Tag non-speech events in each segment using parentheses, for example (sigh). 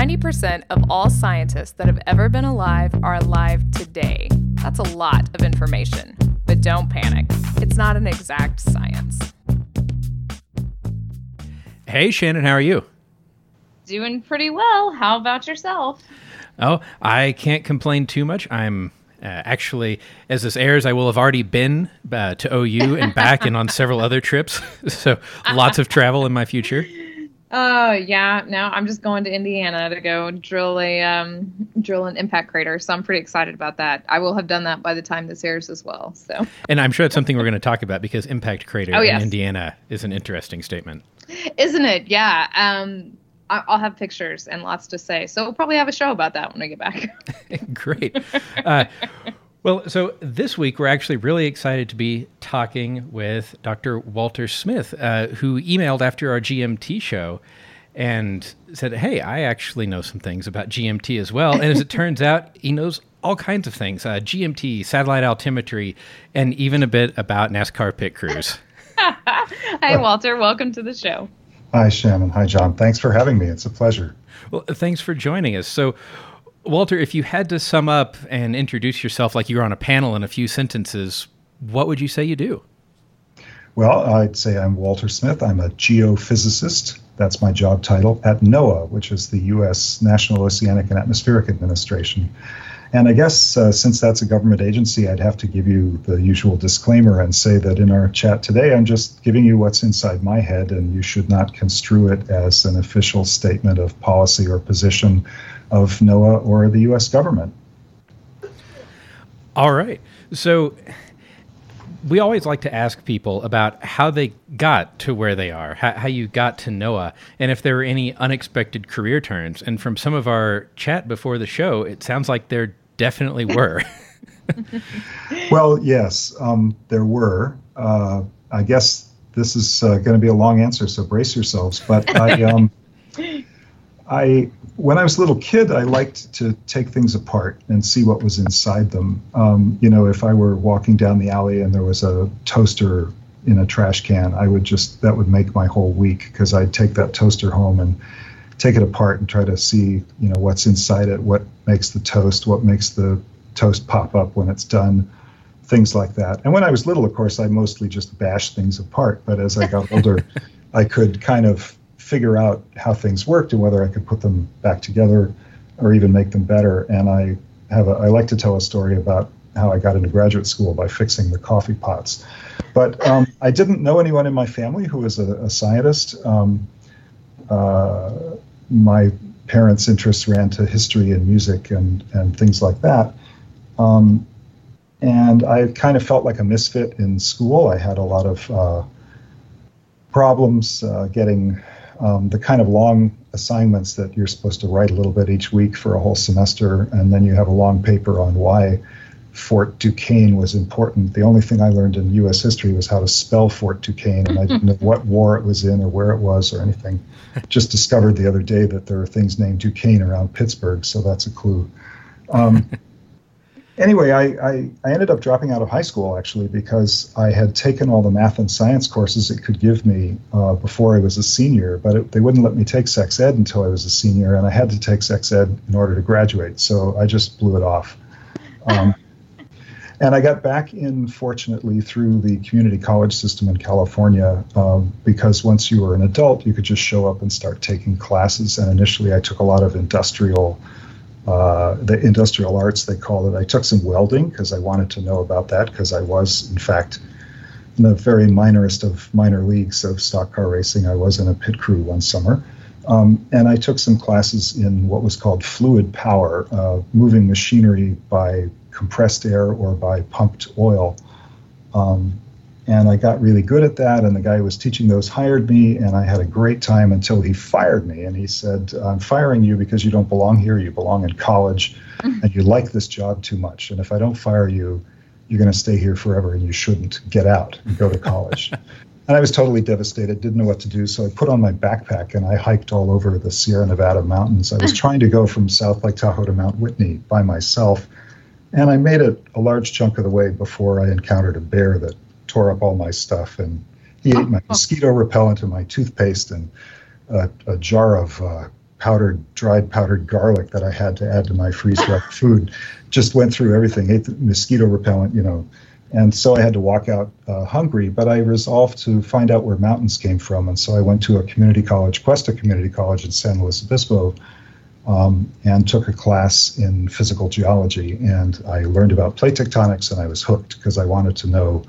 90% of all scientists that have ever been alive are alive today. That's a lot of information. But don't panic, it's not an exact science. Hey, Shannon, how are you? Doing pretty well. How about yourself? Oh, I can't complain too much. I'm uh, actually, as this airs, I will have already been uh, to OU and back and on several other trips. (laughs) so lots of travel in my future. Oh yeah, no, I'm just going to Indiana to go drill a um, drill an impact crater. So I'm pretty excited about that. I will have done that by the time this airs as well. So, and I'm sure it's something we're going to talk about because impact crater oh, yes. in Indiana is an interesting statement, isn't it? Yeah. Um, I'll have pictures and lots to say. So we'll probably have a show about that when I get back. (laughs) Great. Uh, well, so this week we're actually really excited to be talking with Dr. Walter Smith, uh, who emailed after our GMT show and said, Hey, I actually know some things about GMT as well. And as it turns (laughs) out, he knows all kinds of things uh, GMT, satellite altimetry, and even a bit about NASCAR pit crews. (laughs) Hi, Walter. Welcome to the show. Hi, Shannon. Hi, John. Thanks for having me. It's a pleasure. Well, thanks for joining us. So, Walter, if you had to sum up and introduce yourself like you were on a panel in a few sentences, what would you say you do? Well, I'd say I'm Walter Smith. I'm a geophysicist. That's my job title at NOAA, which is the U.S. National Oceanic and Atmospheric Administration. And I guess uh, since that's a government agency, I'd have to give you the usual disclaimer and say that in our chat today, I'm just giving you what's inside my head, and you should not construe it as an official statement of policy or position of NOAA or the U.S. government. All right. So we always like to ask people about how they got to where they are, how, how, you got to NOAA, and if there were any unexpected career turns. And from some of our chat before the show, it sounds like there definitely were. (laughs) well, yes, um, there were. Uh, I guess this is uh, going to be a long answer, so brace yourselves. But I, (laughs) um, I, when I was a little kid, I liked to take things apart and see what was inside them. Um, you know, if I were walking down the alley and there was a toaster in a trash can, I would just that would make my whole week because I'd take that toaster home and take it apart and try to see, you know, what's inside it, what makes the toast, what makes the toast pop up when it's done, things like that. And when I was little, of course, I mostly just bashed things apart. But as I got (laughs) older, I could kind of figure out how things worked and whether I could put them back together or even make them better. And I have a, I like to tell a story about how I got into graduate school by fixing the coffee pots. But um, I didn't know anyone in my family who was a, a scientist. Um, uh, my parents' interests ran to history and music and, and things like that. Um, and I kind of felt like a misfit in school. I had a lot of uh, problems uh, getting um, the kind of long assignments that you're supposed to write a little bit each week for a whole semester, and then you have a long paper on why Fort Duquesne was important. The only thing I learned in U.S. history was how to spell Fort Duquesne, and I didn't know (laughs) what war it was in or where it was or anything. Just discovered the other day that there are things named Duquesne around Pittsburgh, so that's a clue. Um, anyway, I, I, I, ended up dropping out of high school actually because I had taken all the math and science courses it could give me uh, before I was a senior, but it, they wouldn't let me take sex ed until I was a senior, and I had to take sex ed in order to graduate, so I just blew it off. Um, (laughs) and I got back in, fortunately, through the community college system in California, um, because once you were an adult, you could just show up and start taking classes. And initially, I took a lot of industrial, uh, the industrial arts, they call it. I took some welding because I wanted to know about that, because I was, in fact, in the very minorest of minor leagues of stock car racing. I was in a pit crew one summer. Um, and I took some classes in what was called fluid power, uh, moving machinery by compressed air or by pumped oil. Um, and I got really good at that. And the guy who was teaching those hired me, and I had a great time until he fired me. And he said, I'm firing you because you don't belong here. You belong in college, mm-hmm. and you like this job too much. And if I don't fire you, you're going to stay here forever, and you shouldn't get out and go to college. (laughs) and I was totally devastated, didn't know what to do. So I put on my backpack and I hiked all over the Sierra Nevada mountains. I was (laughs) trying to go from South Lake Tahoe to Mount Whitney by myself and I made it a large chunk of the way before I encountered a bear that tore up all my stuff. And he ate my mosquito repellent and my toothpaste and a, a jar of uh, powdered, dried powdered garlic that I had to add to my freeze dried (laughs) food. Just went through everything, ate the mosquito repellent, you know. And so I had to walk out uh, hungry, but I resolved to find out where mountains came from. And so I went to a community college, Cuesta Community College in San Luis Obispo, um, and took a class in physical geology. And I learned about plate tectonics, and I was hooked because I wanted to know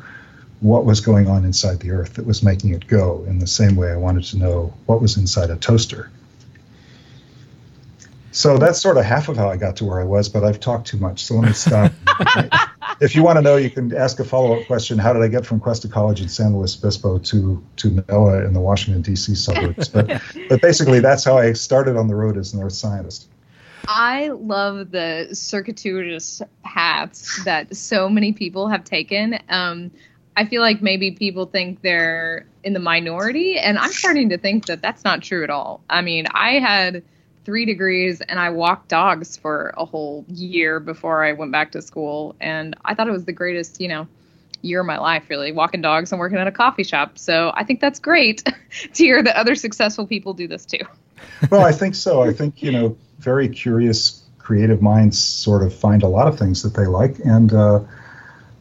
what was going on inside the earth that was making it go in the same way I wanted to know what was inside a toaster. So that's sort of half of how I got to where I was, but I've talked too much, so let me stop. (laughs) if you want to know, you can ask a follow-up question. How did I get from Cuesta College in San Luis Obispo to to NOAA in the Washington D.C. suburbs? But (laughs) but basically, that's how I started on the road as an earth scientist. I love the circuitous paths that so many people have taken. Um, I feel like maybe people think they're in the minority, and I'm starting to think that that's not true at all. I mean, I had three degrees and I walked dogs for a whole year before I went back to school, and I thought it was the greatest, you know, year of my life, really, walking dogs and working at a coffee shop. So I think that's great (laughs) to hear that other successful people do this too. well, I think so. I think, you know, very curious, creative minds sort of find a lot of things that they like. And uh,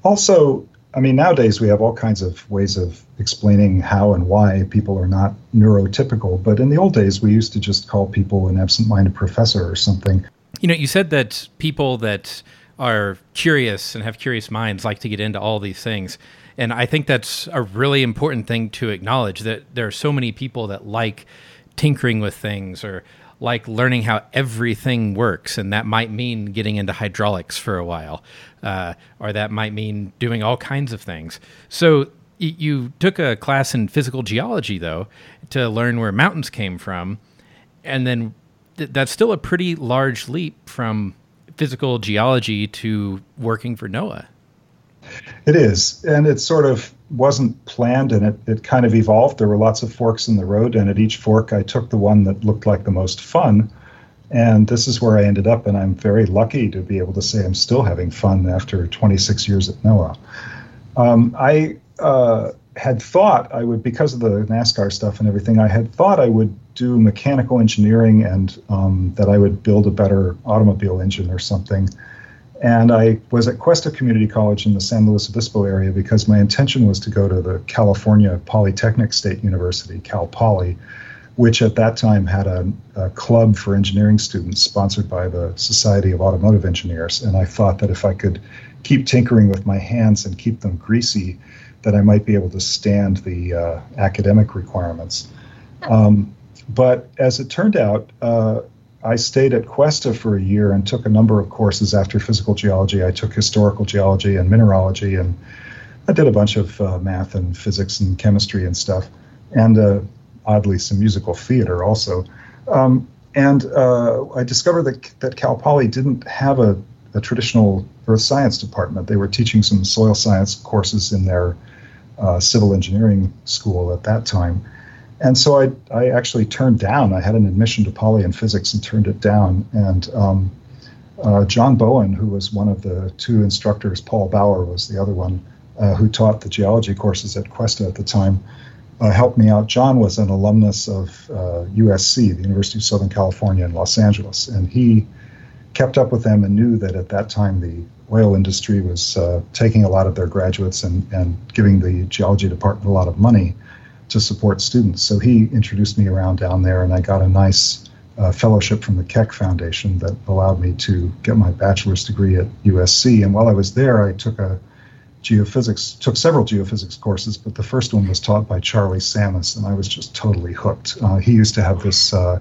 also, I mean, nowadays we have all kinds of ways of explaining how and why people are not neurotypical. But in the old days, we used to just call people an absent minded professor or something. You know, you said that people that are curious and have curious minds like to get into all these things. And I think that's a really important thing to acknowledge that there are so many people that like tinkering with things or like learning how everything works, and that might mean getting into hydraulics for a while, uh, or that might mean doing all kinds of things. So you took a class in physical geology, though, to learn where mountains came from, and then th- that's still a pretty large leap from physical geology to working for NOAA. It is, and it's sort of wasn't planned, and it, it kind of evolved. There were lots of forks in the road, and at each fork, I took the one that looked like the most fun. And this is where I ended up, and I'm very lucky to be able to say I'm still having fun after 26 years at NOAA. Um, I uh, had thought I would, because of the NASCAR stuff and everything, I had thought I would do mechanical engineering and um, that I would build a better automobile engine or something. And I was at Cuesta Community College in the San Luis Obispo area because my intention was to go to the California Polytechnic State University, Cal Poly, which at that time had a, a, club for engineering students sponsored by the Society of Automotive Engineers. And I thought that if I could keep tinkering with my hands and keep them greasy, that I might be able to stand the uh, academic requirements. Um, but as it turned out, uh, I stayed at Cuesta for a year and took a number of courses after physical geology. I took historical geology and mineralogy, and I did a bunch of uh, math and physics and chemistry and stuff, and uh, oddly some musical theater also. Um, and uh, I discovered that that Cal Poly didn't have a, a, traditional earth science department. They were teaching some soil science courses in their uh, civil engineering school at that time and so I, I actually turned down. I had an admission to Poly in physics and turned it down. And um, uh, John Bowen, who was one of the two instructors, Paul Bauer was the other one, uh, who taught the geology courses at Cuesta at the time, uh, helped me out. John was an alumnus of USC, uh, the University of Southern California in Los Angeles, and he kept up with them and knew that at that time the oil industry was uh, taking a lot of their graduates and, and giving the geology department a lot of money to support students. So he introduced me around down there, and I got a nice uh, fellowship from the Keck Foundation that allowed me to get my bachelor's degree at USC. And while I was there, I took a geophysics, took several geophysics courses, but the first one was taught by Charlie Sammis, and I was just totally hooked. Uh, he used to have this uh,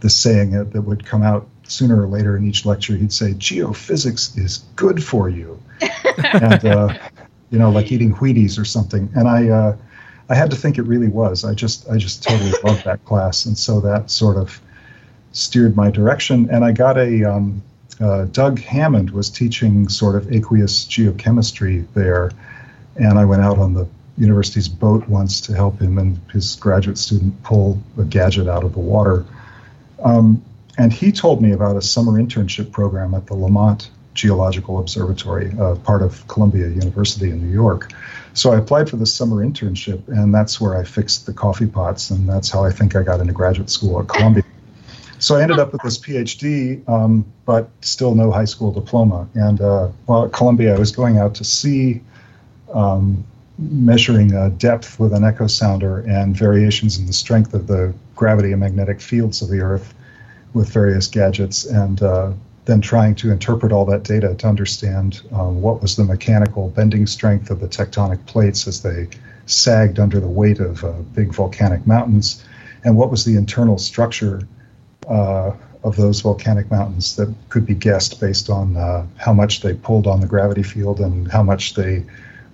this saying that, that would come out sooner or later in each lecture. He'd say, "Geophysics is good for you," (laughs) and uh, you know, like eating Wheaties or something. And I uh, I had to think it really was. I just I just totally (laughs) loved that class, and so that sort of steered my direction. And I got a um, uh, Doug Hammond was teaching sort of aqueous geochemistry there, and I went out on the university's boat once to help him and his graduate student pull a gadget out of the water. Um, and he told me about a summer internship program at the Lamont Geological Observatory, uh, part of Columbia University in New York. So I applied for the summer internship, and that's where I fixed the coffee pots, and that's how I think I got into graduate school at Columbia. (laughs) so I ended up with this PhD, um, but still no high school diploma. And uh, while at Columbia, I was going out to sea, um, measuring uh, depth with an echo sounder and variations in the strength of the gravity and magnetic fields of the Earth with various gadgets, and uh, then trying to interpret all that data to understand um, what was the mechanical bending strength of the tectonic plates as they sagged under the weight of uh, big volcanic mountains, and what was the internal structure uh, of those volcanic mountains that could be guessed based on uh, how much they pulled on the gravity field and how much they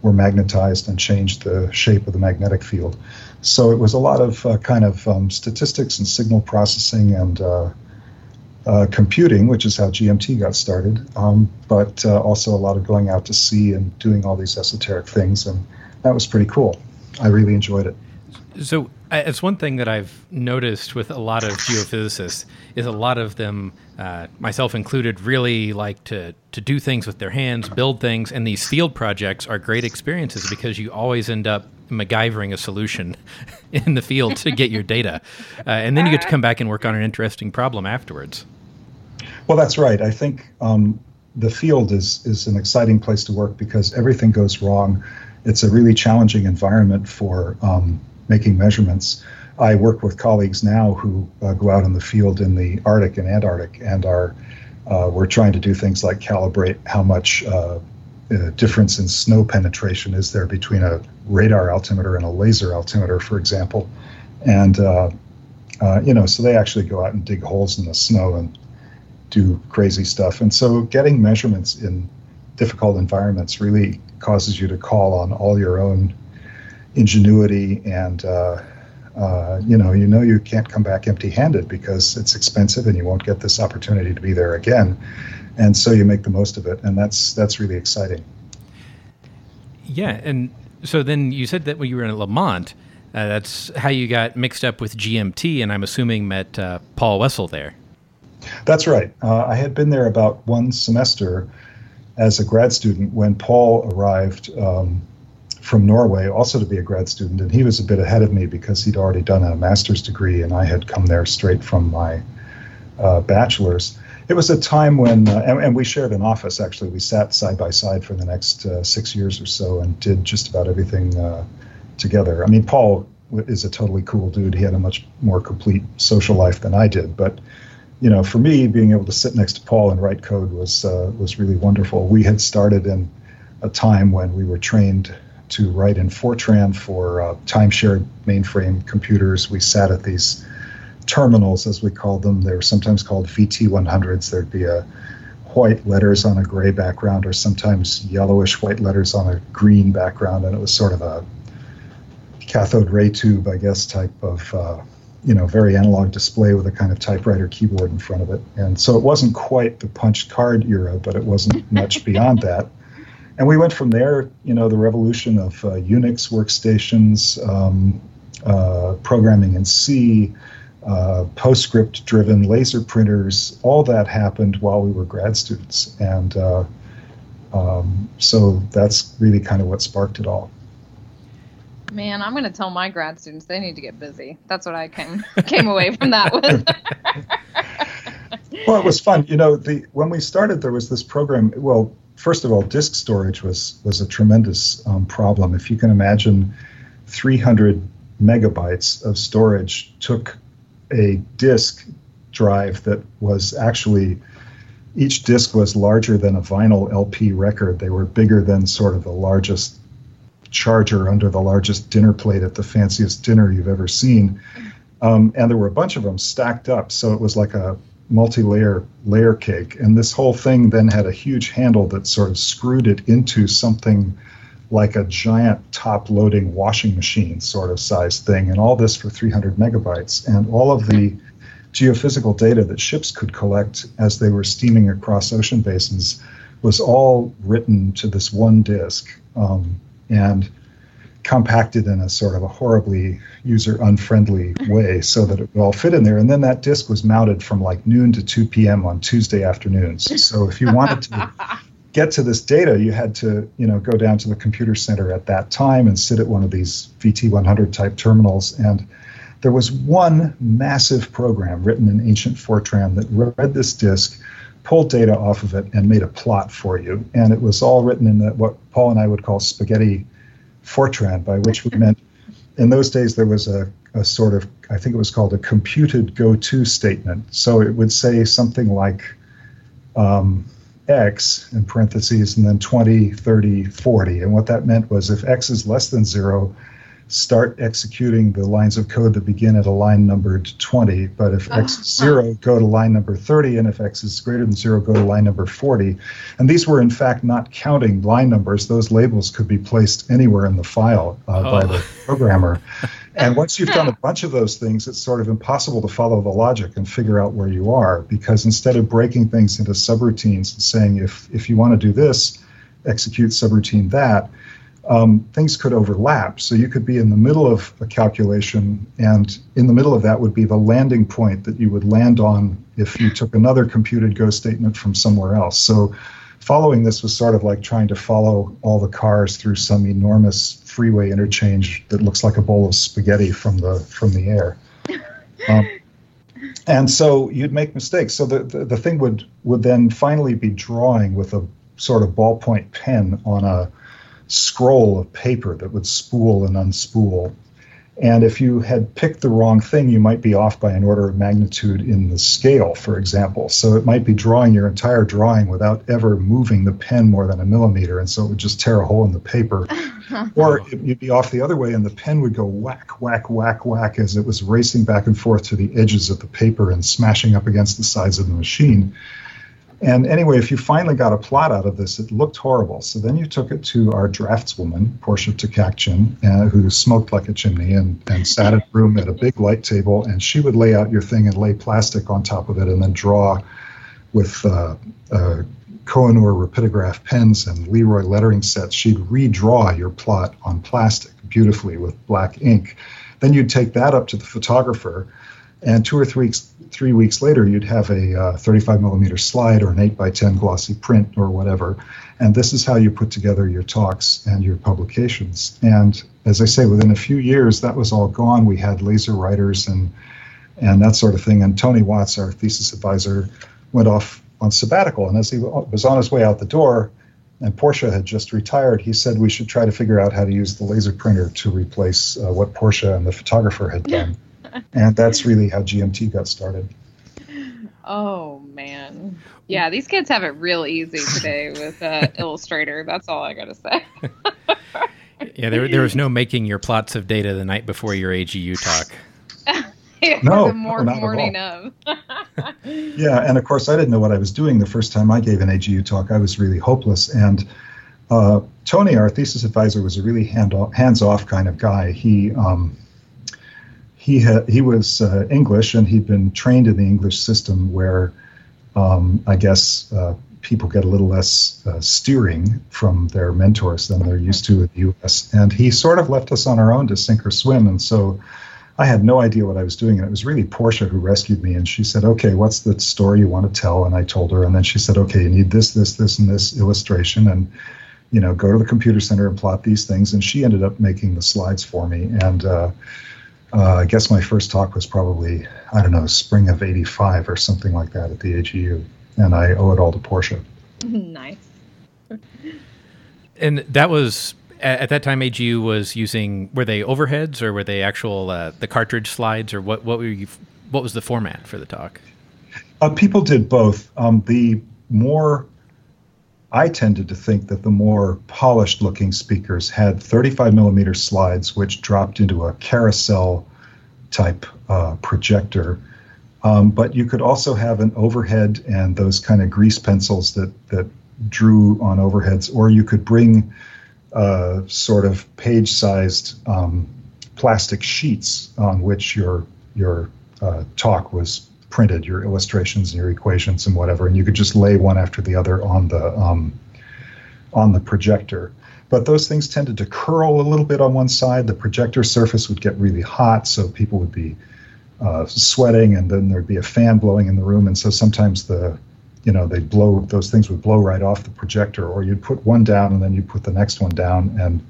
were magnetized and changed the shape of the magnetic field. So it was a lot of uh, kind of um, statistics and signal processing and uh, computing, which is how GMT got started, um, but uh, also a lot of going out to sea and doing all these esoteric things. And that was pretty cool. I really enjoyed it. So it's one thing that I've noticed with a lot of geophysicists is a lot of them, uh, myself included, really like to to do things with their hands, build things, and these field projects are great experiences because you always end up MacGyvering a solution (laughs) in the field to get your data, uh, and then you get to come back and work on an interesting problem afterwards. Well, that's right. I think um, the field is is an exciting place to work because everything goes wrong. It's a really challenging environment for um, making measurements. I work with colleagues now who uh, go out in the field in the Arctic and Antarctic and are uh, we're trying to do things like calibrate how much uh, uh, difference in snow penetration is there between a radar altimeter and a laser altimeter, for example. And uh, uh, you know, so they actually go out and dig holes in the snow and do crazy stuff. And so getting measurements in difficult environments really causes you to call on all your own ingenuity and uh, uh, you know you know you can't come back empty-handed because it's expensive and you won't get this opportunity to be there again and so you make the most of it and that's that's really exciting yeah and so then you said that when you were in lamont. Uh, that's how you got mixed up with gmt and i'm assuming met uh, paul wessel there. That's right. Uh, i had been there about one semester as a grad student when paul arrived um, from Norway, also to be a grad student, and he was a bit ahead of me because he'd already done a master's degree, and I had come there straight from my uh, bachelor's. It was a time when, uh, and, and, we shared an office actually. We sat side by side for the next uh, six years or so and did just about everything uh, together. I mean, Paul is a totally cool dude. He had a much more complete social life than I did, but you know, for me, being able to sit next to Paul and write code was uh, was really wonderful. We had started in a time when we were trained to write in Fortran for uh, mainframe computers. We sat at these terminals, as we called them. They were sometimes called VT100s. There'd be a white letters on a gray background, or sometimes yellowish white letters on a green background, and it was sort of a cathode ray tube, I guess, type of uh, you know very analog display with a kind of typewriter keyboard in front of it. And so it wasn't quite the punch card era, but it wasn't (laughs) much beyond that and we went from there. You know, the revolution of uh, Unix workstations, um, uh, programming in C, uh, PostScript-driven laser printers. All that happened while we were grad students, and uh, um, so that's really kind of what sparked it all. Man, I'm going to tell my grad students they need to get busy. That's what I came (laughs) came away from that with. (laughs) well, it was fun. You know, the when we started, there was this program. Well, first of all, disk storage was was a tremendous um, problem. If you can imagine, 300 megabytes of storage took a disk drive that was actually each disk was larger than a vinyl LP record. They were bigger than sort of the largest charger under the largest dinner plate at the fanciest dinner you've ever seen. Um, and there were a bunch of them stacked up. So it was like a multi-layer layer cake and this whole thing then had a huge handle that sort of screwed it into something like a giant top loading washing machine sort of size thing and all this for 300 megabytes and all of the geophysical data that ships could collect as they were steaming across ocean basins was all written to this one disk um, and compacted in a sort of a horribly user unfriendly way so that it would all fit in there. And then that disk was mounted from like noon to 2 p.m. on Tuesday afternoons. So if you wanted to (laughs) get to this data, you had to, you know, go down to the computer center at that time and sit at one of these VT100 type terminals. And There was one massive program written in ancient Fortran that read this disk, pulled data off of it, and made a plot for you. And it was all written in the, what Paul and I would call spaghetti Fortran, by which we meant in those days there was a, a sort of, I think it was called a computed go to statement. So it would say something like, um, x in parentheses and then 20, 30, 40. And what that meant was if x is less than zero, start executing the lines of code that begin at a line numbered 20. But if x is zero, go to line number 30. And if x is greater than zero, go to line number 40. And these were, in fact, not counting line numbers. Those labels could be placed anywhere in the file uh, oh. by the programmer. (laughs) And once you've done a bunch of those things, it's sort of impossible to follow the logic and figure out where you are because instead of breaking things into subroutines and saying, if, if you want to do this, execute subroutine that, um, things could overlap. So you could be in the middle of a calculation, and in the middle of that would be the landing point that you would land on if you took another computed go statement from somewhere else. So following this was sort of like trying to follow all the cars through some enormous freeway interchange that looks like a bowl of spaghetti from the from the air. (laughs) Um, and so you'd make mistakes. So the, the, the thing would would then finally be drawing with a sort of ballpoint pen on a scroll of paper that would spool and unspool. And if you had picked the wrong thing, you might be off by an order of magnitude in the scale, for example. So it might be drawing your entire drawing without ever moving the pen more than a millimeter, and so it would just tear a hole in the paper. (laughs) or you'd be off the other way, and the pen would go whack, whack, whack, whack as it was racing back and forth to the edges of the paper and smashing up against the sides of the machine. And anyway, if you finally got a plot out of this, it looked horrible. So then you took it to our draftswoman, Portia Takakchin, uh, who smoked like a chimney and, and sat in a room at a big light table, and she would lay out your thing and lay plastic on top of it and then draw with uh, uh, Kohinoor rapidograph pens and Leroy lettering sets. She'd redraw your plot on plastic beautifully with black ink. Then you'd take that up to the photographer and two or three weeks, three weeks later, you'd have a uh, 35 millimeter slide or an 8 by 10 glossy print or whatever. And this is how you put together your talks and your publications. And as I say, within a few years, that was all gone. We had laser writers and and that sort of thing. And Tony Watts, our thesis advisor, went off on sabbatical. And as he was on his way out the door, and Portia had just retired, he said we should try to figure out how to use the laser printer to replace uh, what Portia and the photographer had done and that's really how GMT got started. Oh man, yeah, these kids have it real easy today with uh, (laughs) Illustrator. That's all I gotta say. (laughs) yeah, there there was no making your plots of data the night before your AGU talk. (laughs) no, the more not morning of. yeah, and of course I didn't know what I was doing the first time I gave an AGU talk. I was really hopeless, and uh, Tony, our thesis advisor, was a really hand hands off kind of guy. He um, he had he was uh, English and he'd been trained in the English system where um, I guess uh, people get a little less uh, steering from their mentors than they're used to in the U.S. And he sort of left us on our own to sink or swim. And so I had no idea what I was doing. And it was really Portia who rescued me. And she said, "Okay, what's the story you want to tell?" And I told her. And then she said, "Okay, you need this, this, this, and this illustration." And you know, go to the computer center and plot these things. And she ended up making the slides for me. And uh, uh, I guess my first talk was probably, I don't know, spring of 85 or something like that at the AGU. And I owe it all to Portia. (laughs) nice. and that was, at that time, AGU was using, were they overheads or were they actual, uh, the cartridge slides or what, what were you, what was the format for the talk? Uh, people did both. Um, the more I tended to think that the more polished looking speakers had 35 millimeter slides, which dropped into a carousel type uh, projector. Um, but you could also have an overhead and those kind of grease pencils that, that drew on overheads, or you could bring uh, sort of page sized um, plastic sheets on which your, your uh, talk was printed your illustrations and your equations and whatever, and you could just lay one after the other on the um, on the projector. But those things tended to curl a little bit on one side. The projector surface would get really hot, so people would be uh, sweating, and then there'd be a fan blowing in the room, and so sometimes the you know they'd blow those things would blow right off the projector, or you'd put one down and then you put the next one down, and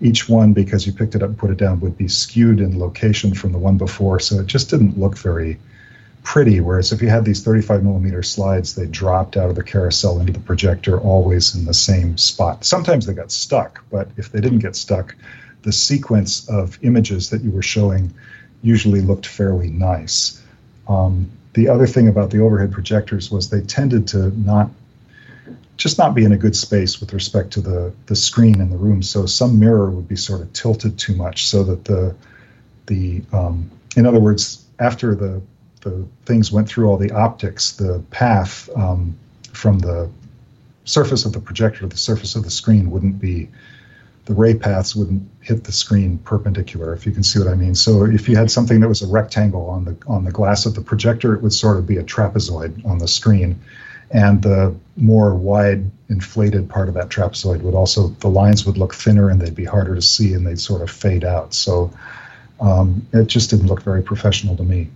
each one, because you picked it up and put it down, would be skewed in location from the one before. So it just didn't look very pretty. Whereas if you had these 35 millimeter slides, they dropped out of the carousel into the projector always in the same spot. Sometimes they got stuck, but if they didn't get stuck, the sequence of images that you were showing usually looked fairly nice. Um, the other thing about the overhead projectors was they tended to not just not be in a good space with respect to the the screen in the room. So some mirror would be sort of tilted too much, so that the the um, in other words, after the the things went through all the optics, the path um, from the surface of the projector to the surface of the screen wouldn't be the ray paths wouldn't hit the screen perpendicular if you can see what i mean. So if you had something that was a rectangle on the on the glass of the projector it would sort of be a trapezoid on the screen. And the more wide inflated part of that trapezoid would also the lines would look thinner and they'd be harder to see and they'd sort of fade out. So um, it just didn't look very professional to me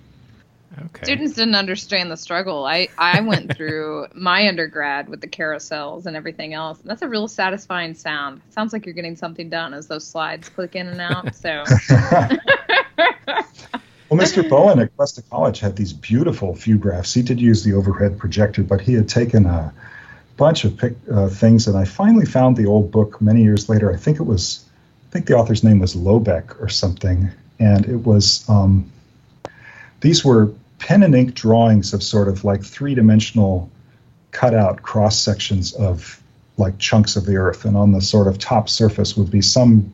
Okay. Students didn't understand the struggle. I, I went (laughs) through my undergrad with the carousels and everything else. And that's a real satisfying sound. sounds like you're getting something done as those slides click in and out. So (laughs) (laughs) Well, Mr. Bowen at Cuesta College had these beautiful view graphs. He did use the overhead projector, but he had taken a bunch of pic, uh, things, and I finally found the old book many years later. I think it was, I think the author's name was Lobeck or something, and it was. Um, these were pen and ink drawings of sort of like three dimensional cutout cross sections of like chunks of the earth, and on the sort of top surface would be some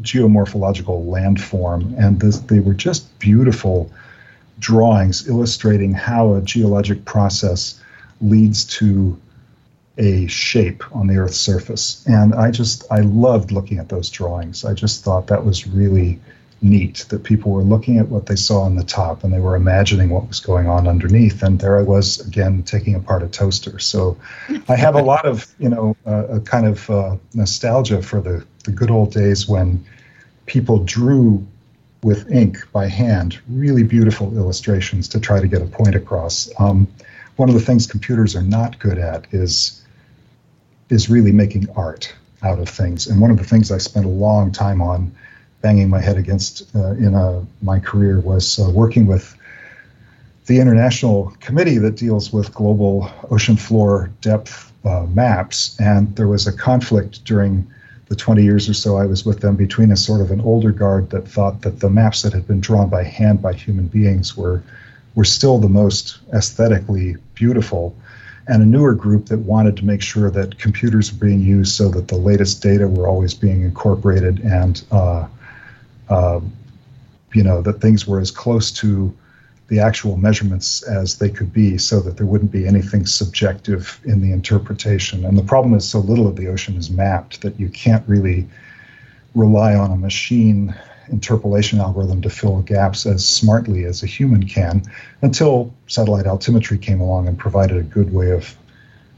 geomorphological landform, and this, they were just beautiful drawings illustrating how a geologic process leads to a shape on the Earth's surface. And I just, I loved looking at those drawings. I just thought that was really neat that people were looking at what they saw on the top and they were imagining what was going on underneath. And there I was again taking apart a toaster. So I have a (laughs) lot of, you know, uh, a kind of uh, nostalgia for the, the good old days when people drew with ink by hand really beautiful illustrations to try to get a point across. Um, one of the things computers are not good at is is really making art out of things. And one of the things I spent a long time on banging my head against uh, in a, uh, my career was uh, working with the international committee that deals with global ocean floor depth uh, maps. And there was a conflict during the 20 years or so I was with them between a sort of an older guard that thought that the maps that had been drawn by hand by human beings were were still the most aesthetically beautiful and a newer group that wanted to make sure that computers were being used so that the latest data were always being incorporated and uh, uh, you know, that things were as close to the actual measurements as they could be so that there wouldn't be anything subjective in the interpretation. And the problem is so little of the ocean is mapped that you can't really rely on a machine interpolation algorithm to fill gaps as smartly as a human can until satellite altimetry came along and provided a good way of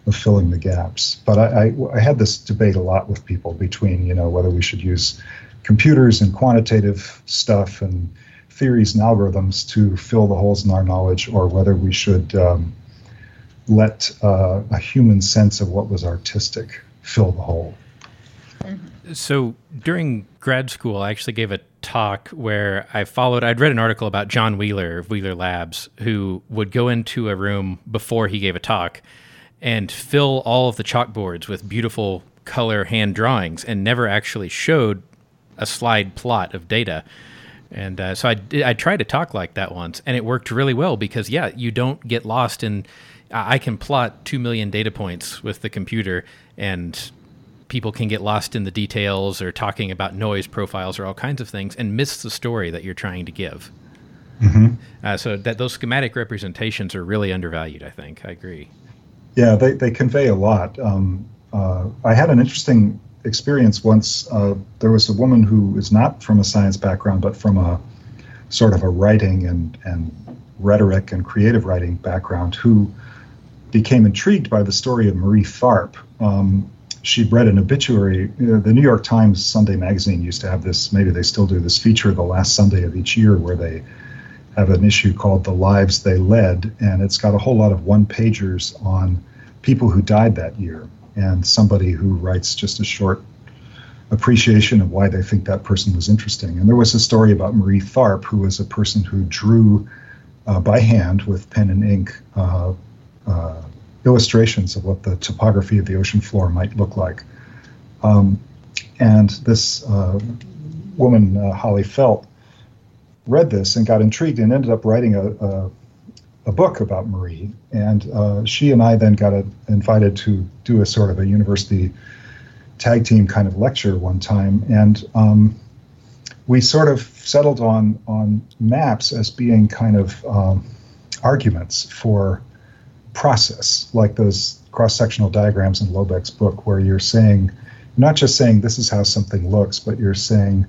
of filling the gaps. But I, I, I had this debate a lot with people between, you know, whether we should use computers and quantitative stuff and theories and algorithms to fill the holes in our knowledge, or whether we should um, let uh, a human sense of what was artistic fill the hole. So during grad school, I actually gave a talk where I followed, I'd read an article about John Wheeler of Wheeler Labs, who would go into a room before he gave a talk and fill all of the chalkboards with beautiful color hand drawings and never actually showed a slide plot of data. And uh, so I, I tried to talk like that once, and it worked really well because, yeah, you don't get lost in. I can plot 2 million data points with the computer, and people can get lost in the details or talking about noise profiles or all kinds of things and miss the story that you're trying to give. Mm-hmm. Uh, so that those schematic representations are really undervalued. I think I agree. Yeah, they, they convey a lot. Um, uh, I had an interesting experience once. Uh, there was a woman who is not from a science background, but from a sort of a writing and, and rhetoric and creative writing background who became intrigued by the story of Marie Tharp. Um, she'd read an obituary. You know, the New York Times Sunday magazine used to have this, maybe they still do this feature the last Sunday of each year where they have an issue called The Lives They Led, and it's got a whole lot of one pagers on people who died that year and somebody who writes just a short appreciation of why they think that person was interesting. And there was a story about Marie Tharp, who was a person who drew uh, by hand with pen and ink uh, uh, illustrations of what the topography of the ocean floor might look like. Um, and this uh, woman, uh, Hali Felt, read this and got intrigued and ended up writing a, a, a book about Marie. And uh, she and I then got a, invited to do a sort of a university tag team kind of lecture one time, and um, we sort of settled on on maps as being kind of um, arguments for process, like those cross-sectional diagrams in Lobeck's book, where you're saying, not just saying this is how something looks, but you're saying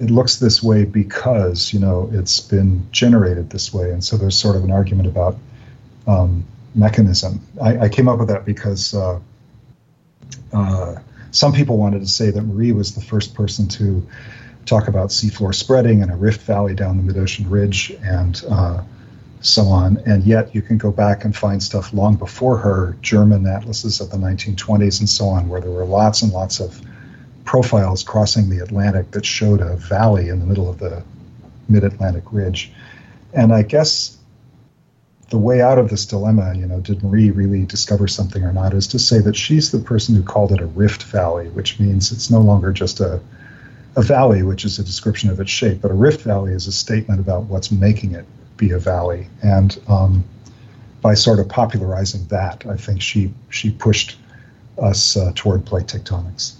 it looks this way because you know it's been generated this way, and so there's sort of an argument about um, mechanism. I, I, came up with that because uh, uh, some people wanted to say that Marie was the first person to talk about seafloor spreading and a rift valley down the mid-ocean ridge and uh, so on. And yet you can go back and find stuff long before her, German atlases of the 1920s and so on, where there were lots and lots of profiles crossing the Atlantic that showed a valley in the middle of the mid-Atlantic ridge. And I guess the way out of this dilemma, you know, did Marie really discover something or not, is to say that she's the person who called it a rift valley, which means it's no longer just a, a valley, which is a description of its shape, but a rift valley is a statement about what's making it be a valley. And um, by sort of popularizing that, I think she she pushed us uh, toward plate tectonics.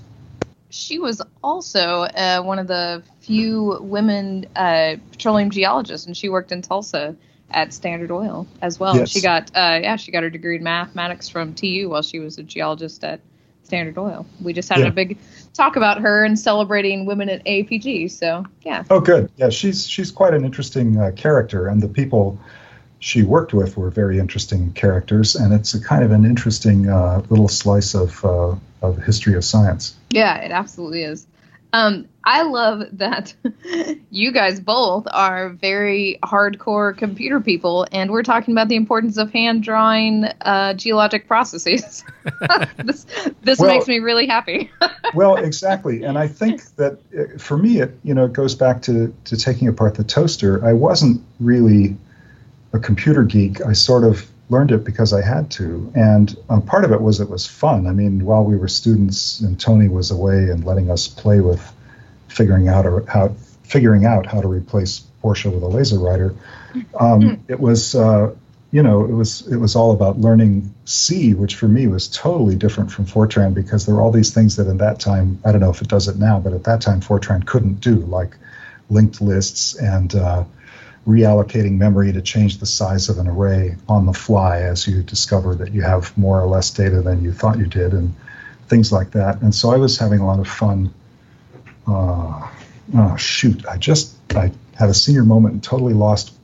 She was also uh, one of the few women uh, petroleum geologists, and she worked in Tulsa at Standard Oil as well. Yes. She got uh, yeah, she got her degree in mathematics from TU while she was a geologist at Standard Oil. We just had yeah. a big talk about her and celebrating women at APG. So yeah. Oh, good. Yeah, she's she's quite an interesting uh, character, and the people she worked with were very interesting characters, and it's a kind of an interesting uh, little slice of uh, of history of science. Yeah, it absolutely is. Um, I love that (laughs) you guys both are very hardcore computer people, and we're talking about the importance of hand drawing uh, geologic processes. (laughs) this this well, makes me really happy. (laughs) well, exactly, and I think that uh, for me, it you know it goes back to to taking apart the toaster. I wasn't really a computer geek. I sort of learned it because I had to, and um, part of it was it was fun. I mean, while we were students and Tony was away and letting us play with figuring out or how figuring out how to replace Portia with a LaserWriter, um, hmm. it was uh, you know it was it was all about learning C, which for me was totally different from Fortran because there were all these things that in that time I don't know if it does it now, but at that time Fortran couldn't do like linked lists and uh, reallocating memory to change the size of an array on the fly as you discover that you have more or less data than you thought you did and things like that. And so I was having a lot of fun. Uh, oh shoot! I just I had a senior moment and totally lost.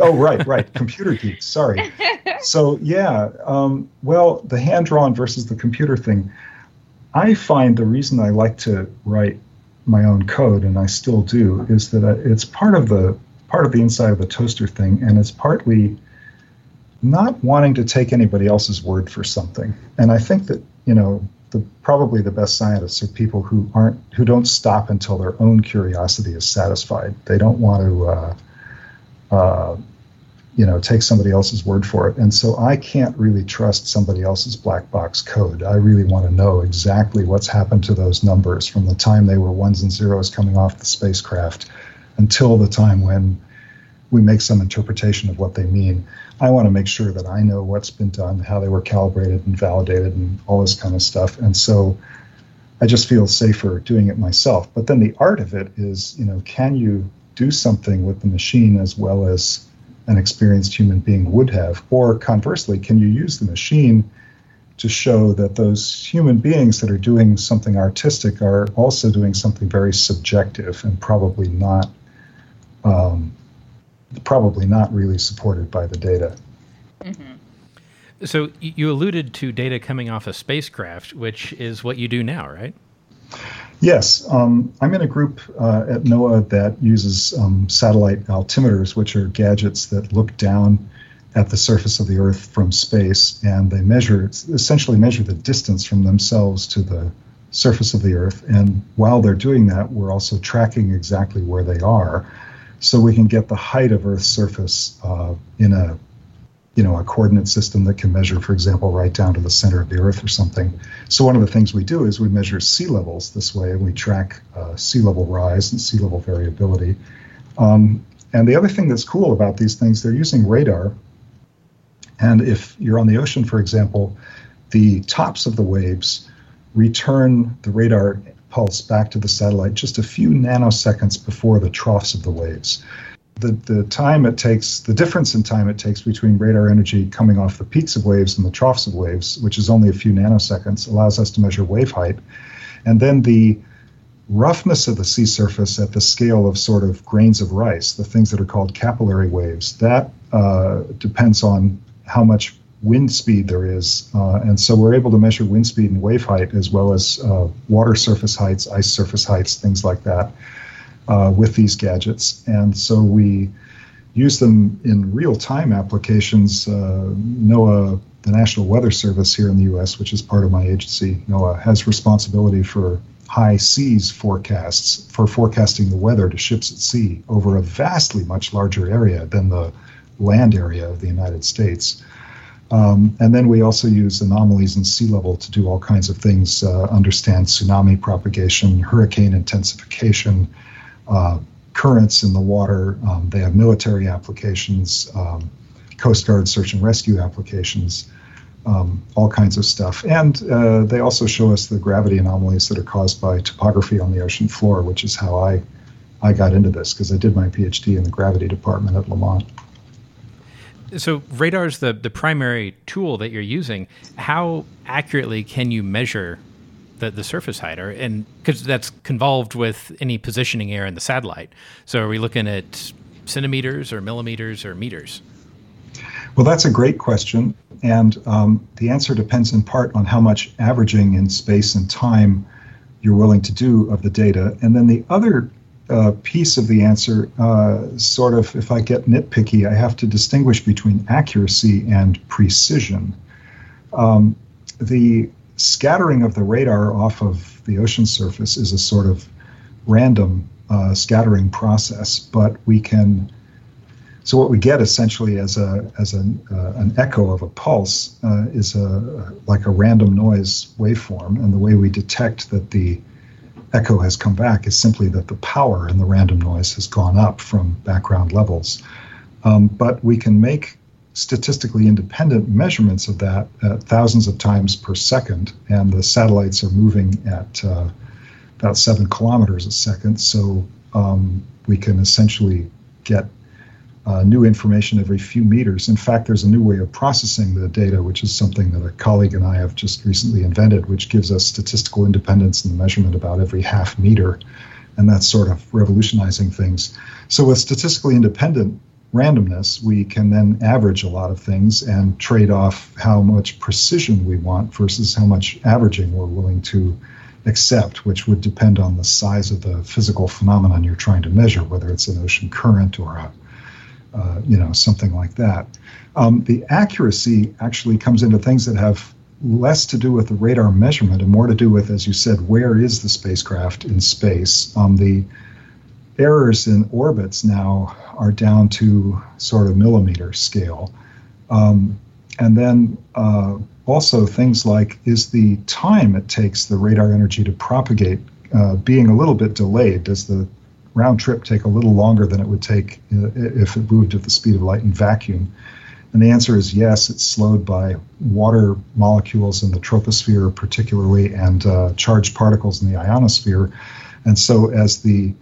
oh right, right. Computer geeks. Sorry. So yeah. Um, well, the hand drawn versus the computer thing. I find the reason I like to write my own code, and I still do, is that it's part of the part of the inside of the toaster thing, and it's partly not wanting to take anybody else's word for something. And I think that you know the probably the best scientists are people who aren't who don't stop until their own curiosity is satisfied. They don't want to. Uh, uh, you know, take somebody else's word for it. And so I can't really trust somebody else's black box code. I really want to know exactly what's happened to those numbers from the time they were ones and zeros coming off the spacecraft until the time when we make some interpretation of what they mean. I want to make sure that I know what's been done, how they were calibrated and validated, and all this kind of stuff. And so I just feel safer doing it myself. But then the art of it is, you know, can you do something with the machine as well as an experienced human being would have? Or conversely, can you use the machine to show that those human beings that are doing something artistic are also doing something very subjective and probably not um, probably not really supported by the data. Mm-hmm. So you alluded to data coming off a spacecraft, which is what you do now, right? Yes, um, I'm in a group uh, at NOAA that uses um, satellite altimeters, which are gadgets that look down at the surface of the Earth from space, and they measure essentially measure the distance from themselves to the surface of the Earth. And while they're doing that, we're also tracking exactly where they are, so we can get the height of Earth's surface uh, in a you know a coordinate system that can measure, for example, right down to the center of the Earth or something. So one of the things we do is we measure sea levels this way, and we track uh, sea level rise and sea level variability. Um, and the other thing that's cool about these things, they're using radar. And if you're on the ocean, for example, the tops of the waves return the radar pulse back to the satellite just a few nanoseconds before the troughs of the waves. The, the time it takes, the difference in time it takes between radar energy coming off the peaks of waves and the troughs of waves, which is only a few nanoseconds, allows us to measure wave height. And then the roughness of the sea surface at the scale of sort of grains of rice, the things that are called capillary waves, that uh, depends on how much wind speed there is. Uh, and so we're able to measure wind speed and wave height as well as uh, water surface heights, ice surface heights, things like that uh, with these gadgets. And so we use them in real time applications. Uh, NOAA, the National Weather Service here in the US, which is part of my agency, NOAA, has responsibility for high seas forecasts for forecasting the weather to ships at sea over a vastly much larger area than the land area of the United States. Um, and then we also use anomalies in sea level to do all kinds of things, uh, understand tsunami propagation, hurricane intensification, uh, currents in the water. Um, they have military applications, um, Coast Guard search and rescue applications, um, all kinds of stuff. And uh, they also show us the gravity anomalies that are caused by topography on the ocean floor, which is how I, I got into this because I did my PhD in the gravity department at Lamont so radar is the the primary tool that you're using. How accurately can you measure the, the surface height, or and because that's convolved with any positioning error in the satellite? So are we looking at centimeters or millimeters or meters? Well, that's a great question, and um, the answer depends in part on how much averaging in space and time you're willing to do of the data, and then the other uh, piece of the answer, uh, sort of, if I get nitpicky, I have to distinguish between accuracy and precision. Um, the scattering of the radar off of the ocean surface is a sort of random uh, scattering process, but we can. So what we get essentially as a as an uh, an echo of a pulse uh, is a like a random noise waveform, and the way we detect that the echo has come back is simply that the power in the random noise has gone up from background levels. Um, but we can make statistically independent measurements of that thousands of times per second, and the satellites are moving at uh, about seven kilometers a second. So um, we can essentially get uh, new information every few meters. In fact, there's a new way of processing the data, which is something that a colleague and I have just recently invented, which gives us statistical independence in the measurement about every half meter. And that's sort of revolutionizing things. So, with statistically independent randomness, we can then average a lot of things and trade off how much precision we want versus how much averaging we're willing to accept, which would depend on the size of the physical phenomenon you're trying to measure, whether it's an ocean current or a uh, you know, something like that. Um, the accuracy actually comes into things that have less to do with the radar measurement and more to do with, as you said, where is the spacecraft in space? Um, the errors in orbits now are down to sort of millimeter scale. Um, and then uh, also things like is the time it takes the radar energy to propagate uh, being a little bit delayed? Does the round trip take a little longer than it would take if it moved at the speed of light in vacuum? And the answer is yes, it's slowed by water molecules in the troposphere, particularly, and uh, charged particles in the ionosphere. And so, as the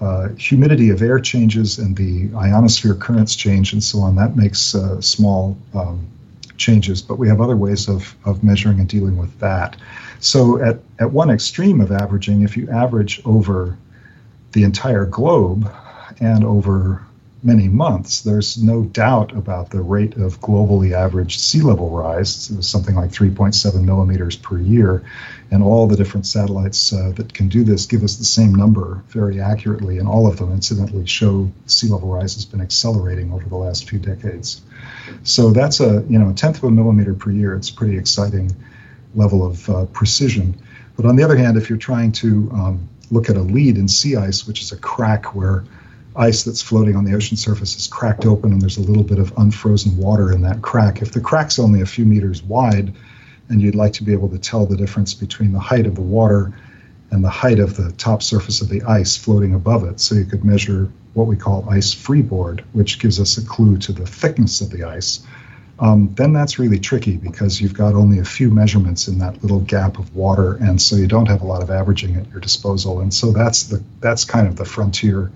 uh, humidity of air changes and the ionosphere currents change and so on, that makes uh, small um, changes. But we have other ways of, of measuring and dealing with that. So, at, at one extreme of averaging, if you average over the entire globe and over many months, there's no doubt about the rate of globally averaged sea level rise. It's something like 3.7 millimeters per year. And all the different satellites uh, that can do this give us the same number very accurately. And all of them, incidentally, show sea level rise has been accelerating over the last few decades. So that's a you know a tenth of a millimeter per year. It's a pretty exciting level of uh, precision. But on the other hand, if you're trying to um, look at a lead in sea ice, which is a crack where ice that's floating on the ocean surface is cracked open and there's a little bit of unfrozen water in that crack. If the crack's only a few meters wide and you'd like to be able to tell the difference between the height of the water and the height of the top surface of the ice floating above it, so you could measure what we call ice freeboard, which gives us a clue to the thickness of the ice. Um, then that's really tricky because you've got only a few measurements in that little gap of water, and so you don't have a lot of averaging at your disposal. And so that's the that's kind of the frontier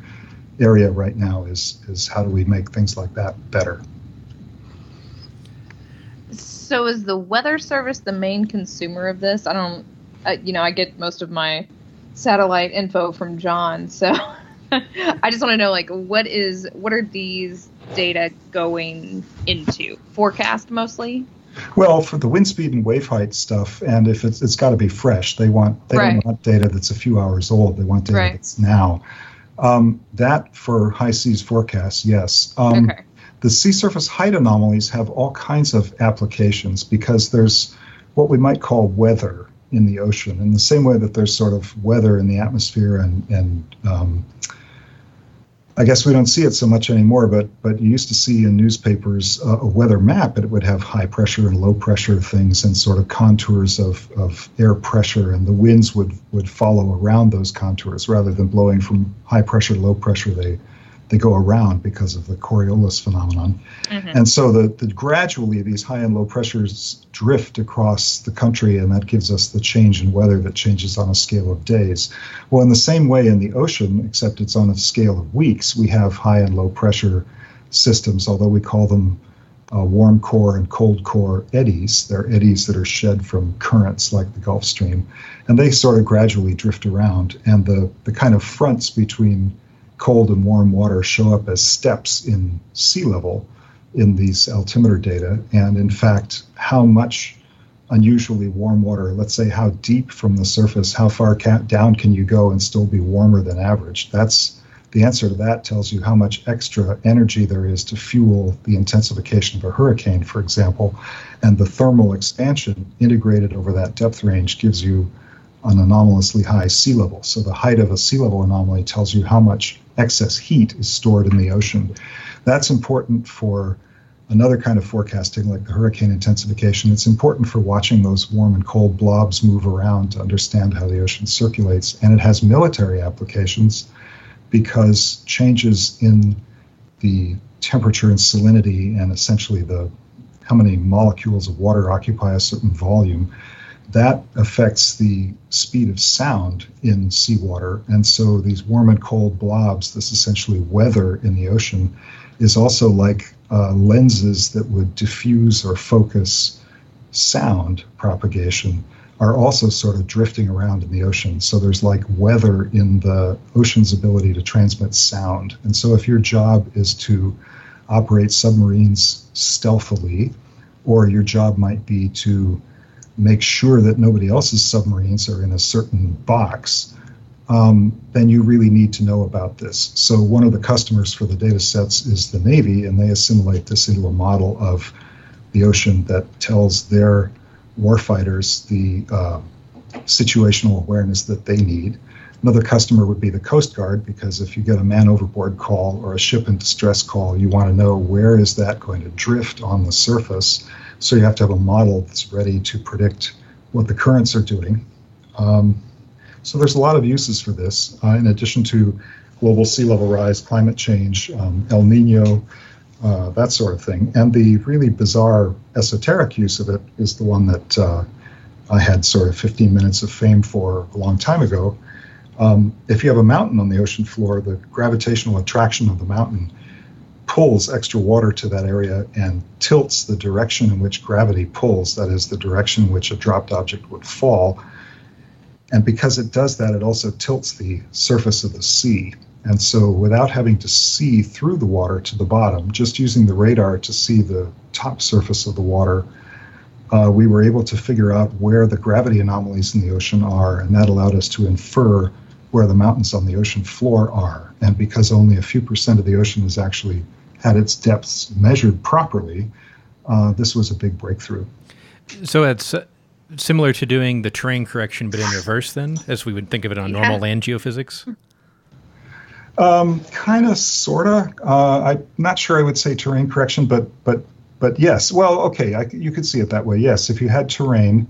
area right now is is how do we make things like that better. So is the Weather Service the main consumer of this? I don't, uh, you know, I get most of my satellite info from John, so (laughs) (laughs) I just want to know, like, what is what are these data going into? Forecast mostly. Well, for the wind speed and wave height stuff, and if it's it's got to be fresh, they want they right. don't want data that's a few hours old. They want data right. that's now. Um, that for high seas forecasts, yes. Um, okay. The sea surface height anomalies have all kinds of applications because there's what we might call weather in the ocean, in the same way that there's sort of weather in the atmosphere and and um, I guess we don't see it so much anymore, but but you used to see in newspapers uh, a weather map, and it would have high pressure and low pressure things and sort of contours of, of air pressure, and the winds would would follow around those contours rather than blowing from high pressure to low pressure. They they go around because of the Coriolis phenomenon. Mm-hmm. And so the, the gradually these high and low pressures drift across the country, and that gives us the change in weather that changes on a scale of days. Well, in the same way in the ocean, except it's on a scale of weeks, we have high and low pressure systems, although we call them uh, warm core and cold core eddies. They're eddies that are shed from currents like the Gulf Stream, and they sort of gradually drift around. And the, the kind of fronts between cold and warm water show up as steps in sea level in these altimeter data. And in fact, how much unusually warm water, let's say how deep from the surface, how far down can you go and still be warmer than average? That's the answer to that tells you how much extra energy there is to fuel the intensification of a hurricane, for example. And the thermal expansion integrated over that depth range gives you an anomalously high sea level. So the height of a sea level anomaly tells you how much excess heat is stored in the ocean. That's important for another kind of forecasting like the hurricane intensification. It's important for watching those warm and cold blobs move around to understand how the ocean circulates. And it has military applications because changes in the temperature and salinity and essentially the how many molecules of water occupy a certain volume that affects the speed of sound in seawater. And so these warm and cold blobs, this essentially weather in the ocean, is also like uh, lenses that would diffuse or focus sound propagation are also sort of drifting around in the ocean. So there's like weather in the ocean's ability to transmit sound. And so if your job is to operate submarines stealthily, or your job might be to make sure that nobody else's submarines are in a certain box, um, then you really need to know about this. So one of the customers for the data sets is the Navy, and they assimilate this into a model of the ocean that tells their warfighters the uh, situational awareness that they need. Another customer would be the Coast Guard, because if you get a man overboard call or a ship in distress call, you want to know where is that going to drift on the surface so you have to have a model that's ready to predict what the currents are doing. Um, so there's a lot of uses for this, uh, in addition to global sea level rise, climate change, um, El Nino, uh, that sort of thing. And the really bizarre esoteric use of it is the one that uh, I had sort of 15 minutes of fame for a long time ago. Um, if you have a mountain on the ocean floor, the gravitational attraction of the mountain pulls extra water to that area and tilts the direction in which gravity pulls, that is, the direction in which a dropped object would fall. And because it does that, it also tilts the surface of the sea. And so, without having to see through the water to the bottom, just using the radar to see the top surface of the water, uh, we were able to figure out where the gravity anomalies in the ocean are. And that allowed us to infer where the mountains on the ocean floor are. And because only a few percent of the ocean has actually had its depths measured properly, uh, this was a big breakthrough. So it's similar to doing the terrain correction, but in reverse, then, as we would think of it on yeah. normal land geophysics? Um, kind of, sort of. Uh, I'm not sure I would say terrain correction, but but but yes. Well, okay, I, you could see it that way. Yes, if you had terrain,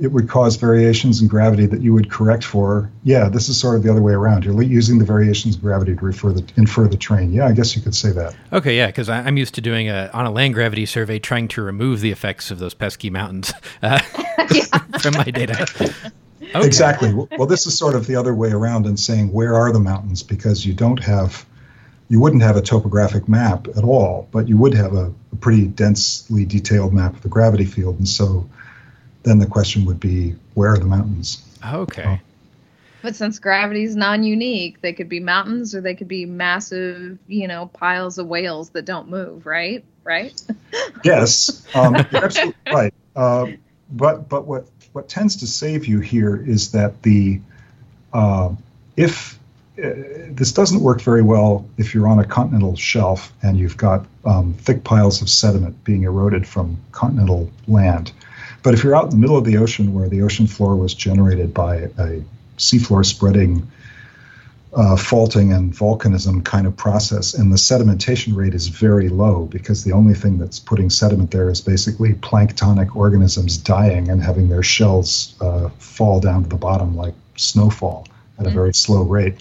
it would cause variations in gravity that you would correct for. Yeah, this is sort of the other way around. You're using the variations in gravity to refer the, infer the terrain. Yeah, I guess you could say that. Okay, yeah, because I'm used to doing a on a land gravity survey, trying to remove the effects of those pesky mountains (laughs) uh, (laughs) (laughs) from my data. Okay. Exactly. Well, this is sort of the other way around and saying where are the mountains because you don't have, you wouldn't have a topographic map at all, but you would have a, a pretty densely detailed map of the gravity field, and so then the question would be where are the mountains? Okay. But since gravity is non-unique, they could be mountains or they could be massive, you know, piles of whales that don't move, right? Right? (laughs) yes, um, (laughs) you're absolutely right. Uh, but but what what tends to save you here is that the uh, if uh, this doesn't work very well if you're on a continental shelf and you've got um, thick piles of sediment being eroded from continental land. But if you're out in the middle of the ocean where the ocean floor was generated by a seafloor spreading uh, faulting and volcanism kind of process, and the sedimentation rate is very low because the only thing that's putting sediment there is basically planktonic organisms dying and having their shells uh, fall down to the bottom like snowfall at a very slow rate.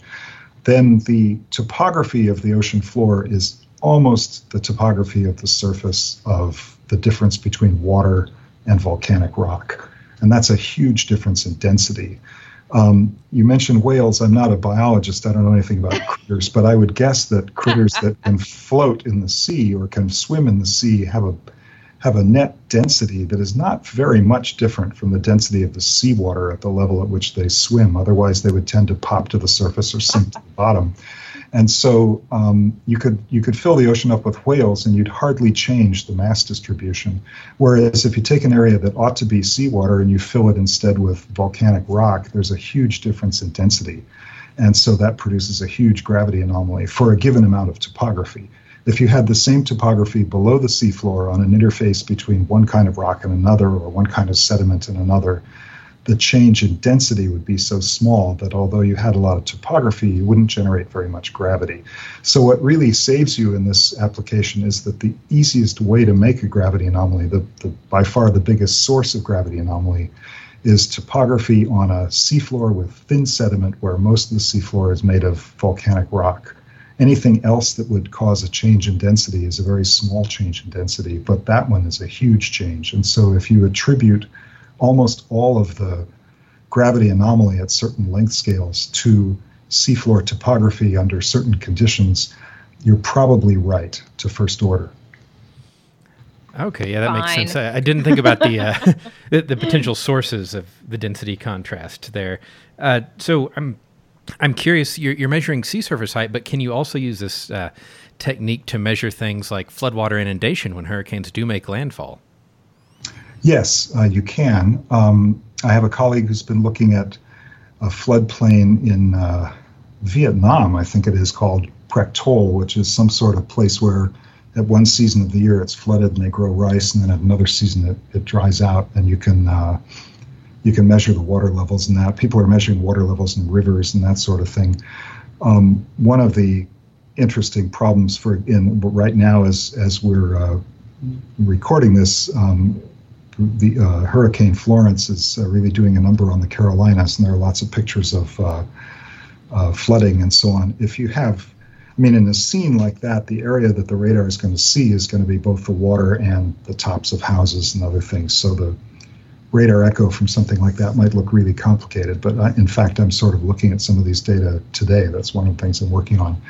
Then the topography of the ocean floor is almost the topography of the surface of the difference between water and volcanic rock. And that's a huge difference in density. Um, you mentioned whales. I'm not a biologist. I don't know anything about (laughs) critters, but I would guess that critters that can (laughs) float in the sea or can swim in the sea have a have a net density that is not very much different from the density of the seawater at the level at which they swim. Otherwise, they would tend to pop to the surface or sink to the bottom. (laughs) And so um, you could you could fill the ocean up with whales, and you'd hardly change the mass distribution. Whereas if you take an area that ought to be seawater and you fill it instead with volcanic rock, there's a huge difference in density, and so that produces a huge gravity anomaly for a given amount of topography. If you had the same topography below the seafloor on an interface between one kind of rock and another, or one kind of sediment and another, the change in density would be so small that although you had a lot of topography, you wouldn't generate very much gravity. So, what really saves you in this application is that the easiest way to make a gravity anomaly, the, the by far the biggest source of gravity anomaly, is topography on a seafloor with thin sediment where most of the seafloor is made of volcanic rock. Anything else that would cause a change in density is a very small change in density, but that one is a huge change. And so, if you attribute almost all of the gravity anomaly at certain length scales to seafloor topography under certain conditions, you're probably right to first order. Okay, yeah, that Fine. makes sense. I, I, didn't think about the, uh, (laughs) the, the potential sources of the density contrast there. Uh, so I'm I'm curious. You're, you're, measuring sea surface height, but can you also use this uh, technique to measure things like floodwater inundation when hurricanes do make landfall? Yes, uh, you can. Um, I have a colleague who's been looking at a floodplain in uh, Vietnam, I think it is called Prek Toal, which is some sort of place where at one season of the year it's flooded and they grow rice, and then at another season it, it dries out, and you can uh, you can measure the water levels and that. People are measuring water levels in rivers and that sort of thing. Um, one of the interesting problems for in right now is as we're uh, recording this, um, the uh, Hurricane Florence is uh, really doing a number on the Carolinas, and there are lots of pictures of uh, uh, flooding and so on. If you have, I mean, in a scene like that, the area that the radar is going to see is going to be both the water and the tops of houses and other things. So the radar echo from something like that might look really complicated. But I, in fact, I'm sort of looking at some of these data today. That's one of the things I'm working on.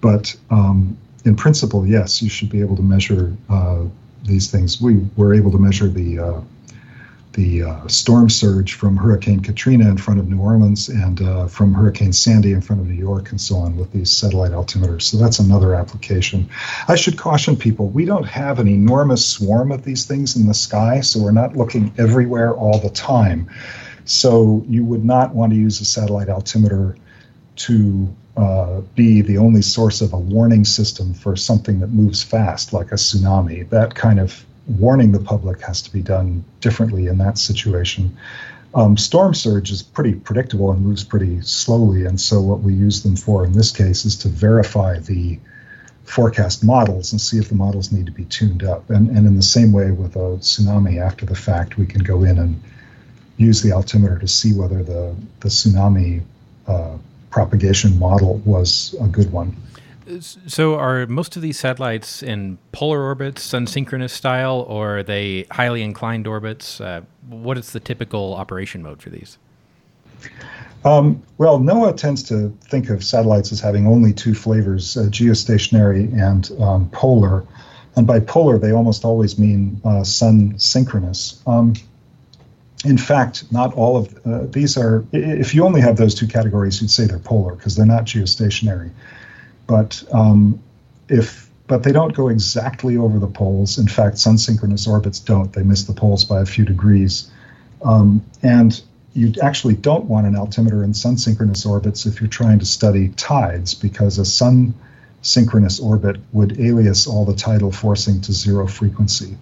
But um, in principle, yes, you should be able to measure uh, these things. We were able to measure the uh, the uh, storm surge from Hurricane Katrina in front of New Orleans and uh, from Hurricane Sandy in front of New York and so on with these satellite altimeters. So that's another application. I should caution people we don't have an enormous swarm of these things in the sky, so we're not looking everywhere all the time. So you would not want to use a satellite altimeter to uh, be the only source of a warning system for something that moves fast, like a tsunami. That kind of warning the public has to be done differently in that situation. Um, storm surge is pretty predictable and moves pretty slowly, and so what we use them for in this case is to verify the forecast models and see if the models need to be tuned up. And, and in the same way with a tsunami after the fact, we can go in and use the altimeter to see whether the, the tsunami uh, propagation model was a good one. So, are most of these satellites in polar orbits, sun synchronous style, or are they highly inclined orbits? Uh, what is the typical operation mode for these? Um, well, NOAA tends to think of satellites as having only two flavors uh, geostationary and um, polar. And by polar, they almost always mean uh, sun synchronous. Um, in fact, not all of uh, these are, if you only have those two categories, you'd say they're polar because they're not geostationary. But um, if but they don't go exactly over the poles. In fact, sun synchronous orbits don't. They miss the poles by a few degrees. Um, and you actually don't want an altimeter in sun synchronous orbits if you're trying to study tides, because a sun synchronous orbit would alias all the tidal forcing to zero frequency.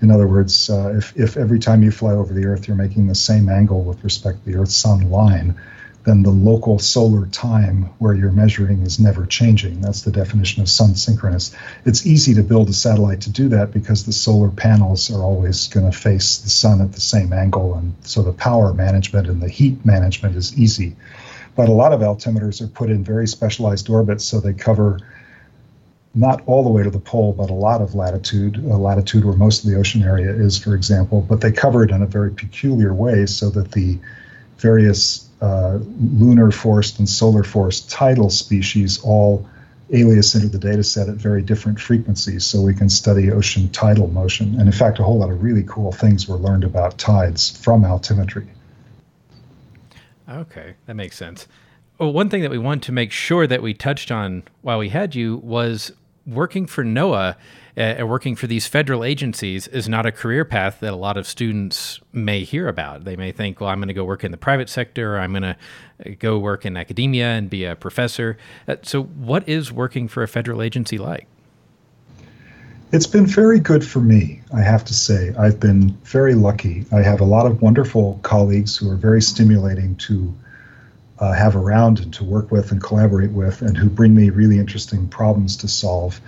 In other words, uh, if, if every time you fly over the Earth you're making the same angle with respect to the Earth Sun line, then the local solar time where you're measuring is never changing. That's the definition of sun synchronous. It's easy to build a satellite to do that because the solar panels are always going to face the sun at the same angle, and so the power management and the heat management is easy. But a lot of altimeters are put in very specialized orbits, so they cover not all the way to the pole, but a lot of latitude, a latitude where most of the ocean area is, for example. But they cover it in a very peculiar way so that the various uh, lunar forced and solar forced tidal species all alias into the data set at very different frequencies so we can study ocean tidal motion. And in fact, a whole lot of really cool things were learned about tides from altimetry. Okay, that makes sense. Well, one thing that we want to make sure that we touched on while we had you was working for NOAA uh, working for these federal agencies is not a career path that a lot of students may hear about. They may think, well, I'm going to go work in the private sector, or I'm going to uh, go work in academia and be a professor. Uh, so, what is working for a federal agency like? It's been very good for me, I have to say. I've been very lucky. I have a lot of wonderful colleagues who are very stimulating to uh, have around and to work with and collaborate with, and who bring me really interesting problems to solve.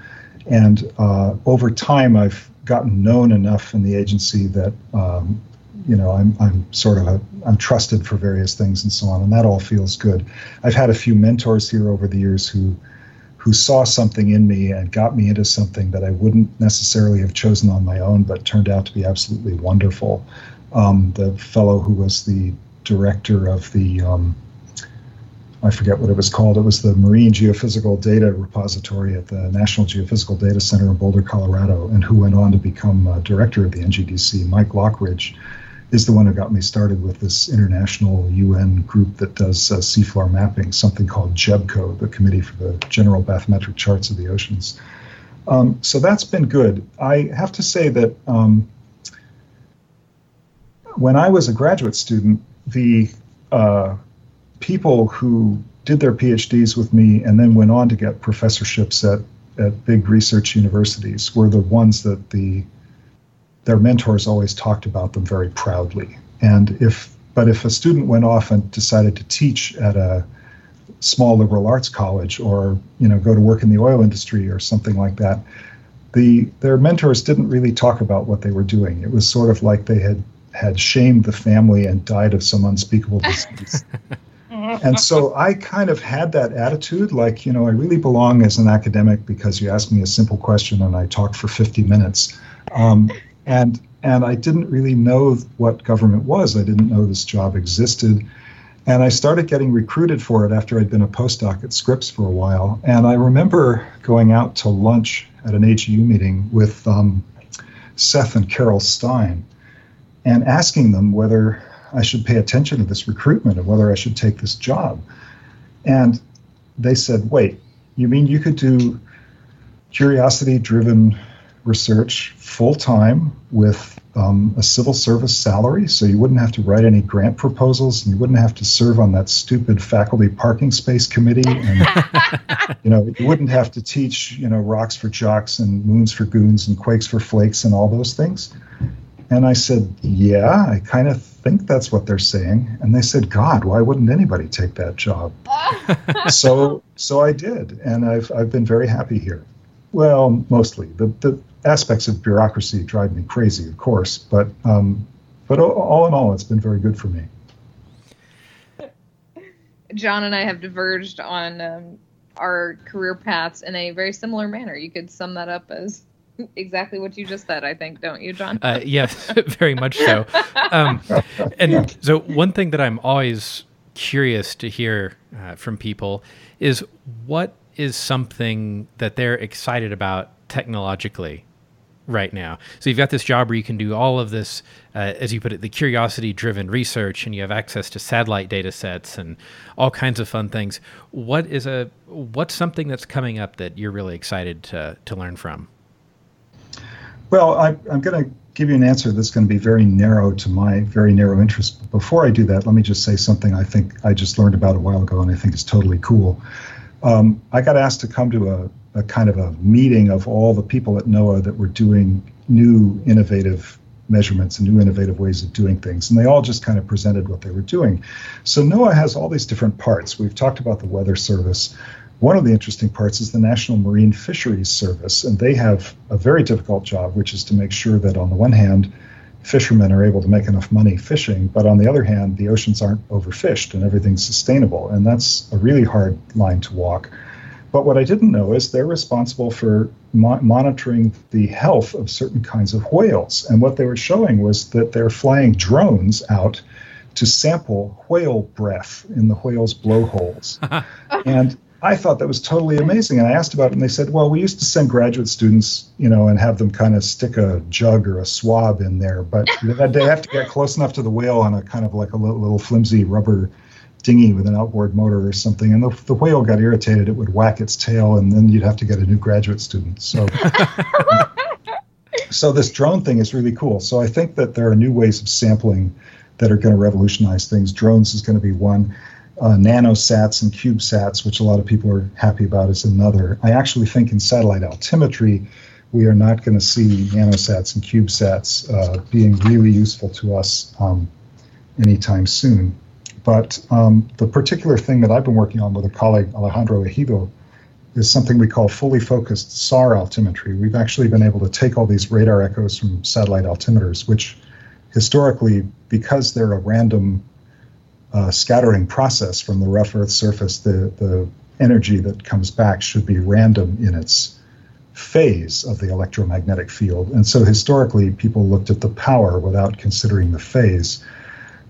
And uh, over time, I've gotten known enough in the agency that um, you know I'm I'm sort of a I'm trusted for various things and so on, and that all feels good. I've had a few mentors here over the years who who saw something in me and got me into something that I wouldn't necessarily have chosen on my own, but turned out to be absolutely wonderful. Um, the fellow who was the director of the um, I forget what it was called. It was the Marine Geophysical Data Repository at the National Geophysical Data Center in Boulder, Colorado, and who went on to become uh, director of the NGDC. Mike Loughridge is the one who got me started with this international UN group that does uh, seafloor mapping, something called GEBCO, the Committee for the General Bathymetric Charts of the Oceans. Um, so that's been good. I have to say that um, when I was a graduate student, the uh, people who did their PhDs with me and then went on to get professorships at, at big research universities were the ones that the their mentors always talked about them very proudly. And if but if a student went off and decided to teach at a small liberal arts college or you know go to work in the oil industry or something like that, the their mentors didn't really talk about what they were doing. It was sort of like they had had shamed the family and died of some unspeakable (laughs) disease. And so I kind of had that attitude like, you know, I really belong as an academic because you asked me a simple question and I talked for 50 minutes. Um, and and I didn't really know what government was. I didn't know this job existed. And I started getting recruited for it after I'd been a postdoc at Scripps for a while. And I remember going out to lunch at an AGU meeting with um, Seth and Carol Stein and asking them whether I should pay attention to this recruitment and whether I should take this job. And they said, wait, you mean you could do curiosity driven research full time with um, a civil service salary, so you wouldn't have to write any grant proposals, and you wouldn't have to serve on that stupid faculty parking space committee, and (laughs) you know you wouldn't have to teach you know rocks for jocks and moons for goons and quakes for flakes and all those things. And I said, yeah, I kind of think that's what they're saying. And they said, God, why wouldn't anybody take that job? (laughs) so so I did, and I've I've been very happy here. Well, mostly the the aspects of bureaucracy drive me crazy, of course, but um, but all in all, it's been very good for me. John and I have diverged on um, our career paths in a very similar manner. You could sum that up as exactly what you just said, I think, don't you, John? Uh, yes, (laughs) very much so. Um, and so, one thing that I'm always curious to hear uh, from people is what is something that they're excited about technologically right now. So you've got this job where you can do all of this, uh, as you put it, the curiosity-driven research, and you have access to satellite data sets and all kinds of fun things. What is a what's something that's coming up that you're really excited to to learn from? Well, I, I'm going to give you an answer that's going to be very narrow to my very narrow interest. But before I do that, let me just say something I think I just learned about a while ago, and I think is totally cool. Um, I got asked to come to a a kind of a meeting of all the people at NOAA that were doing new innovative measurements and new innovative ways of doing things. And they all just kind of presented what they were doing. So NOAA has all these different parts. We've talked about the Weather Service. One of the interesting parts is the National Marine Fisheries Service. And they have a very difficult job, which is to make sure that on the one hand, fishermen are able to make enough money fishing, but on the other hand, the oceans aren't overfished and everything's sustainable. And that's a really hard line to walk. But what I didn't know is they're responsible for mo- monitoring the health of certain kinds of whales. And what they were showing was that they're flying drones out to sample whale breath in the whales' blowholes. (laughs) and I thought that was totally amazing. And I asked about it, and they said, well, we used to send graduate students, you know, and have them kind of stick a jug or a swab in there. But (laughs) they have to get close enough to the whale on a kind of like a little, little flimsy rubber dinghy with an outboard motor or something, and the, the whale got irritated, it would whack its tail, and then you'd have to get a new graduate student. So, (laughs) so this drone thing is really cool. So I think that there are new ways of sampling that are going to revolutionize things. Drones is going to be one. Uh, nanosats and CubeSats, which a lot of people are happy about, is another. I actually think in satellite altimetry, we are not going to see nanosats and CubeSats uh, being really useful to us um, anytime soon. But um, the particular thing that I've been working on with a colleague, Alejandro Egido, is something we call fully focused SAR altimetry. We've actually been able to take all these radar echoes from satellite altimeters, which historically, because they're a random uh, scattering process from the rough Earth surface, the, the energy that comes back should be random in its phase of the electromagnetic field. And so historically, people looked at the power without considering the phase.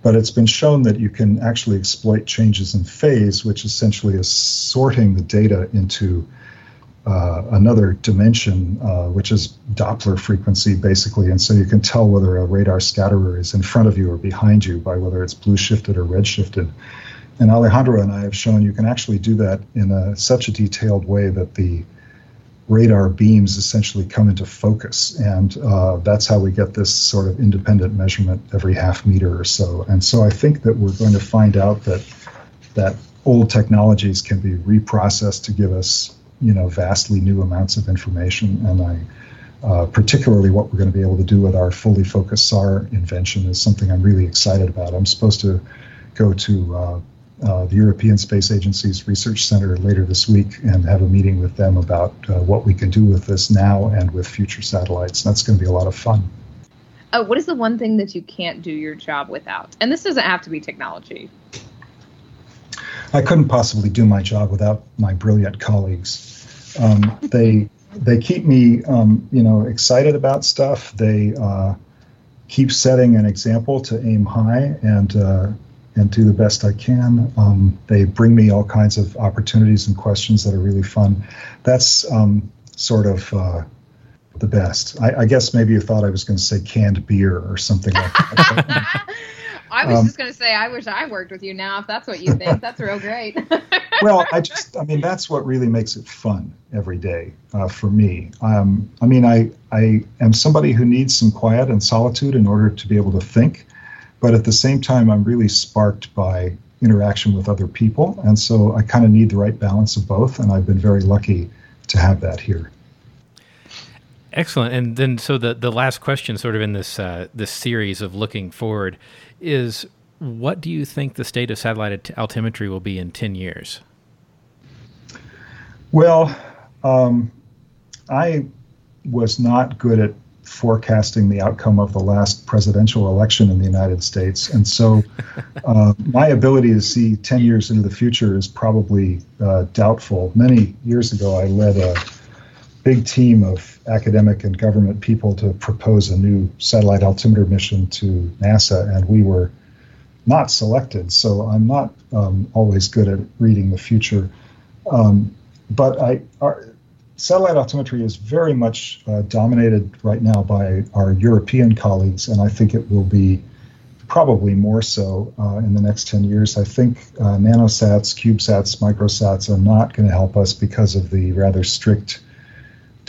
But it's been shown that you can actually exploit changes in phase, which essentially is sorting the data into uh, another dimension, uh, which is Doppler frequency, basically. And so you can tell whether a radar scatterer is in front of you or behind you by whether it's blue shifted or red shifted. And Alejandro and I have shown you can actually do that in a, such a detailed way that the radar beams essentially come into focus. And uh, that's how we get this sort of independent measurement every half meter or so. And so I think that we're going to find out that that old technologies can be reprocessed to give us, you know, vastly new amounts of information. And I, uh, particularly what we're going to be able to do with our fully focused SAR invention is something I'm really excited about. I'm supposed to go to uh, uh, the European Space Agency's Research Center later this week and have a meeting with them about uh, what we can do with this now and with future satellites. That's going to be a lot of fun. Uh, what is the one thing that you can't do your job without? And this doesn't have to be technology. I couldn't possibly do my job without my brilliant colleagues. Um, they they keep me, um, you know, excited about stuff. They uh, keep setting an example to aim high, and uh, and do the best I can. Um, they bring me all kinds of opportunities and questions that are really fun. That's um, sort of uh, the best. I, I, guess maybe you thought I was going to say canned beer or something like that. (laughs) I was um, just going to say, I wish I worked with you now. If that's what you think, that's real great. (laughs) well, I just, I mean, that's what really makes it fun every day uh, for me. Um, I mean, I, I am somebody who needs some quiet and solitude in order to be able to think, but at the same time, I'm really sparked by interaction with other people, and so I kind of need the right balance of both, and I've been very lucky to have that here. Excellent. And then, so the the last question, sort of in this uh, this series of looking forward, is what do you think the state of satellite altimetry will be in ten years? Well, um, I was not good at forecasting the outcome of the last presidential election in the United States, and so (laughs) uh, my ability to see ten years into the future is probably uh, doubtful. Many years ago, I led a big team of academic and government people to propose a new satellite altimeter mission to NASA, and we were not selected. So I'm not um, always good at reading the future. Um, but I, our, satellite altimetry is very much uh, dominated right now by our European colleagues, and I think it will be probably more so uh, in the next 10 years. I think uh, nanosats, CubeSats, microsats are not going to help us because of the rather strict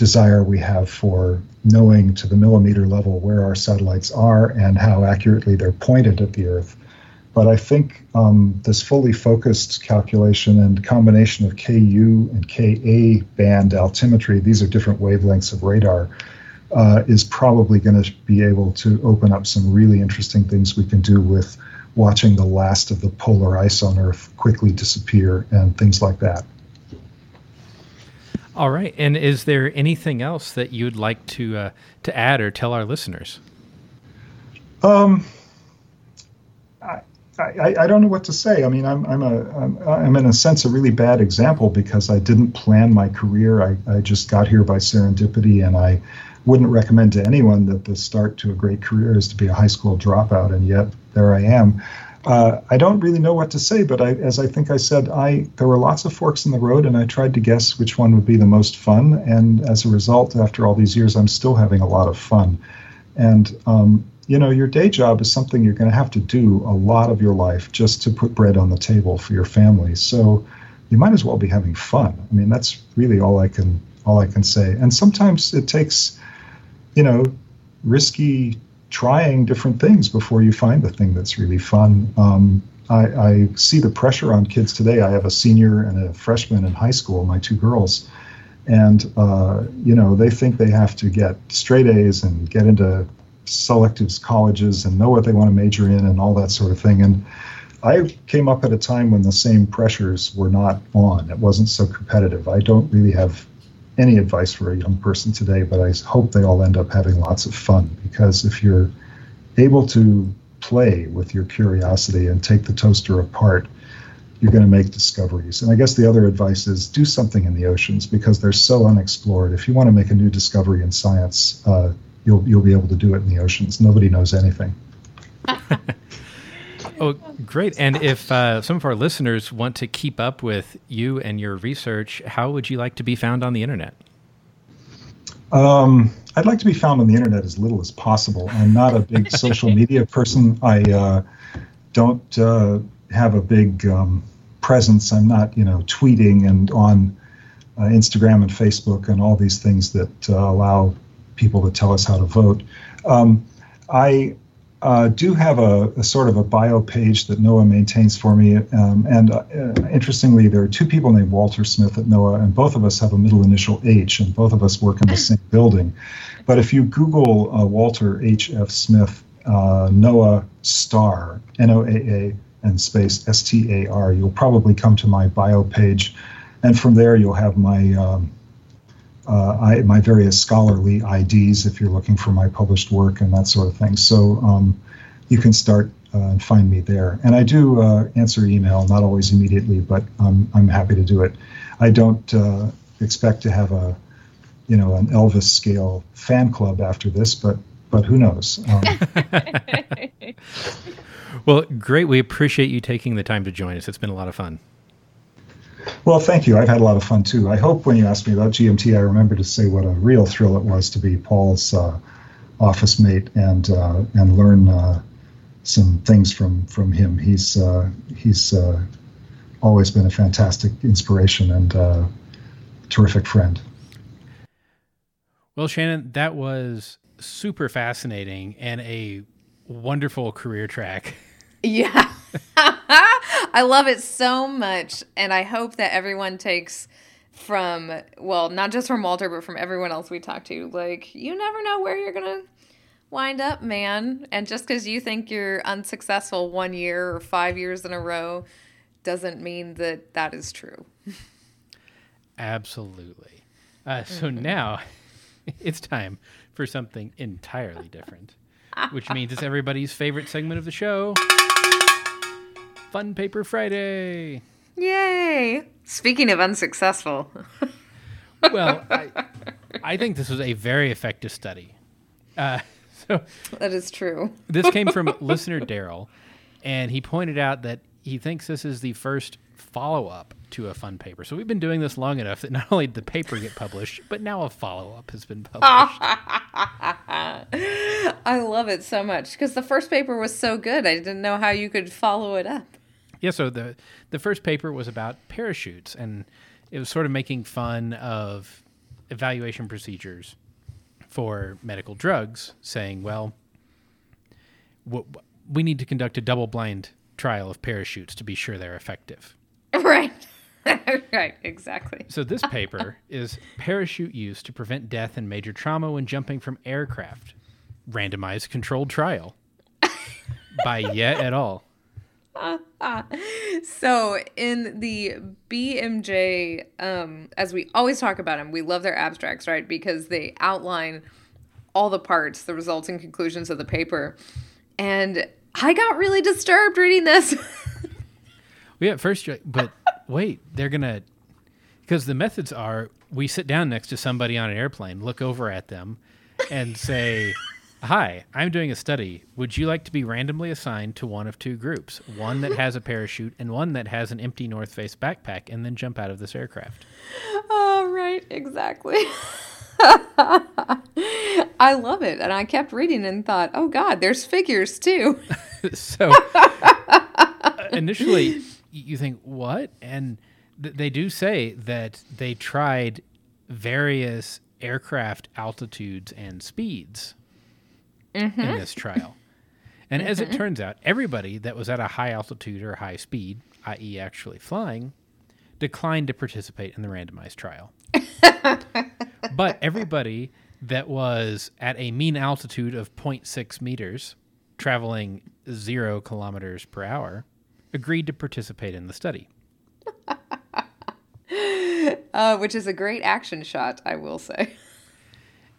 desire we have for knowing to the millimeter level where our satellites are and how accurately they're pointed at the Earth. But I think um, this fully focused calculation and combination of KU and KA band altimetry, these are different wavelengths of radar, uh, is probably going to be able to open up some really interesting things we can do with watching the last of the polar ice on Earth quickly disappear and things like that. All right. And is there anything else that you'd like to uh, to add or tell our listeners? Um, I, I, I don't know what to say. I mean, I'm I'm a I'm, I'm in a sense a really bad example because I didn't plan my career. I, I just got here by serendipity, and I wouldn't recommend to anyone that the start to a great career is to be a high school dropout, and yet there I am. Uh, I don't really know what to say, but I, as I think I said, I there were lots of forks in the road, and I tried to guess which one would be the most fun. And as a result, after all these years, I'm still having a lot of fun. And um, you know, your day job is something you're going to have to do a lot of your life just to put bread on the table for your family. So you might as well be having fun. I mean, that's really all I can all I can say. And sometimes it takes, you know, risky trying different things before you find the thing that's really fun. Um, I, I, see the pressure on kids today. I have a senior and a freshman in high school, my two girls, and uh, you know they think they have to get straight A's and get into selective colleges and know what they want to major in and all that sort of thing. And I came up at a time when the same pressures were not on. It wasn't so competitive. I don't really have any advice for a young person today, but I hope they all end up having lots of fun because if you're able to play with your curiosity and take the toaster apart, you're going to make discoveries. And I guess the other advice is do something in the oceans because they're so unexplored. If you want to make a new discovery in science, uh, you'll you'll be able to do it in the oceans. Nobody knows anything. (laughs) Oh, great. And if uh, some of our listeners want to keep up with you and your research, how would you like to be found on the internet? Um, I'd like to be found on the internet as little as possible. I'm not a big (laughs) social media person. I uh, don't uh, have a big um, presence. I'm not, you know, tweeting and on uh, Instagram and Facebook and all these things that uh, allow people to tell us how to vote. Um, I uh, do have a, a, sort of a bio page that NOAA maintains for me. Um, and uh, interestingly, there are two people named Walter Smith at NOAA, and both of us have a middle initial H, and both of us work in the (laughs) same building. But if you Google uh, Walter H. F. Smith, uh, NOAA star, N O A A, and space S T A R, you'll probably come to my bio page. And from there, you'll have my um, uh, I, my various scholarly IDs if you're looking for my published work and that sort of thing. So um, you can start uh, and find me there. And I do uh, answer email, not always immediately, but I'm happy to do it. I don't uh, expect to have a, you know, an Elvis scale fan club after this, but but who knows? Um, (laughs) well, great. We appreciate you taking the time to join us. It's been a lot of fun. Well, thank you. I've had a lot of fun too. I hope when you asked me about GMT, I remember to say what a real thrill it was to be Paul's uh, office mate and uh, and learn uh, some things from from him. He's uh, he's uh, always been a fantastic inspiration and uh, terrific friend. Well, Shannon, that was super fascinating and a wonderful career track. (laughs) Yeah. (laughs) I love it so much. And I hope that everyone takes from, well, not just from Walter, but from everyone else we talk to. Like, you never know where you're going to wind up, man. And just because you think you're unsuccessful one year or five years in a row doesn't mean that that is true. Absolutely. Uh, so mm-hmm. now (laughs) it's time for something entirely different, which means it's everybody's favorite segment of the show Fun Paper Friday. Yay! Speaking of unsuccessful. (laughs) well, I, I, think this was a very effective study. Uh, (laughs) so that is true. (laughs) this came from listener Daryl, and he pointed out that he thinks this is the first follow up to a fun paper. So we've been doing this long enough that not only did the paper get published, but now a follow up has been published. I love it so much because the first paper was so good. I didn't know how you could follow it up. Yeah, so the the first paper was about parachutes, and it was sort of making fun of evaluation procedures for medical drugs, saying, "Well, we need to conduct a double-blind trial of parachutes to be sure they're effective." (laughs) Right. (laughs) right, exactly. So this (laughs) paper is parachute use to prevent death and major trauma when jumping from aircraft. Randomized controlled trial by Yeh et al. (laughs) so in the BMJ, um, as we always talk about them, we love their abstracts, right? Because they outline all the parts, the results and conclusions of the paper. And I got really disturbed reading this. (laughs) yeah, first, but wait, they're gonna because the methods are we sit down next to somebody on an airplane, look over at them, and say. Hi, I'm doing a study. Would you like to be randomly assigned to one of two groups? One that has a (laughs) parachute and one that has an empty North Face backpack and then jump out of this aircraft. Oh, right, exactly. (laughs) I love it. And I kept reading and thought, oh, God, there's figures too. (laughs) so initially, you think, what? And th- they do say that they tried various aircraft altitudes and speeds mm-hmm. in this trial. And as it mm-hmm. turns out, everybody that was at a high altitude or high speed, i.e., actually flying, declined to participate in the randomized trial. (laughs) but everybody that was at a mean altitude of 0.6 meters, traveling zero kilometers per hour, agreed to participate in the study. (laughs) uh, which is a great action shot, I will say. (laughs)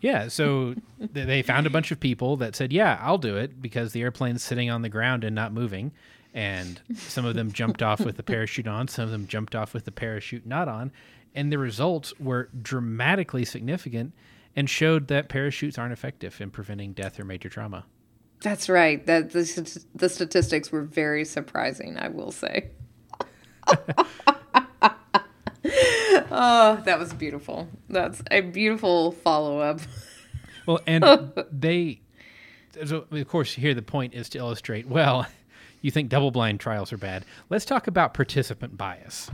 Yeah, so (laughs) they found a bunch of people that said, "Yeah, I'll do it," because the airplane's sitting on the ground and not moving. And some of them jumped off with the parachute on, some of them jumped off with the parachute not on, and the results were dramatically significant and showed that parachutes aren't effective in preventing death or major trauma. That's right. That the, the statistics were very surprising, I will say. (laughs) (laughs) oh, that was beautiful. That's a beautiful follow up. (laughs) Well, and (laughs) they, so of course, here the point is to illustrate. Well, you think double blind trials are bad. Let's talk about participant bias.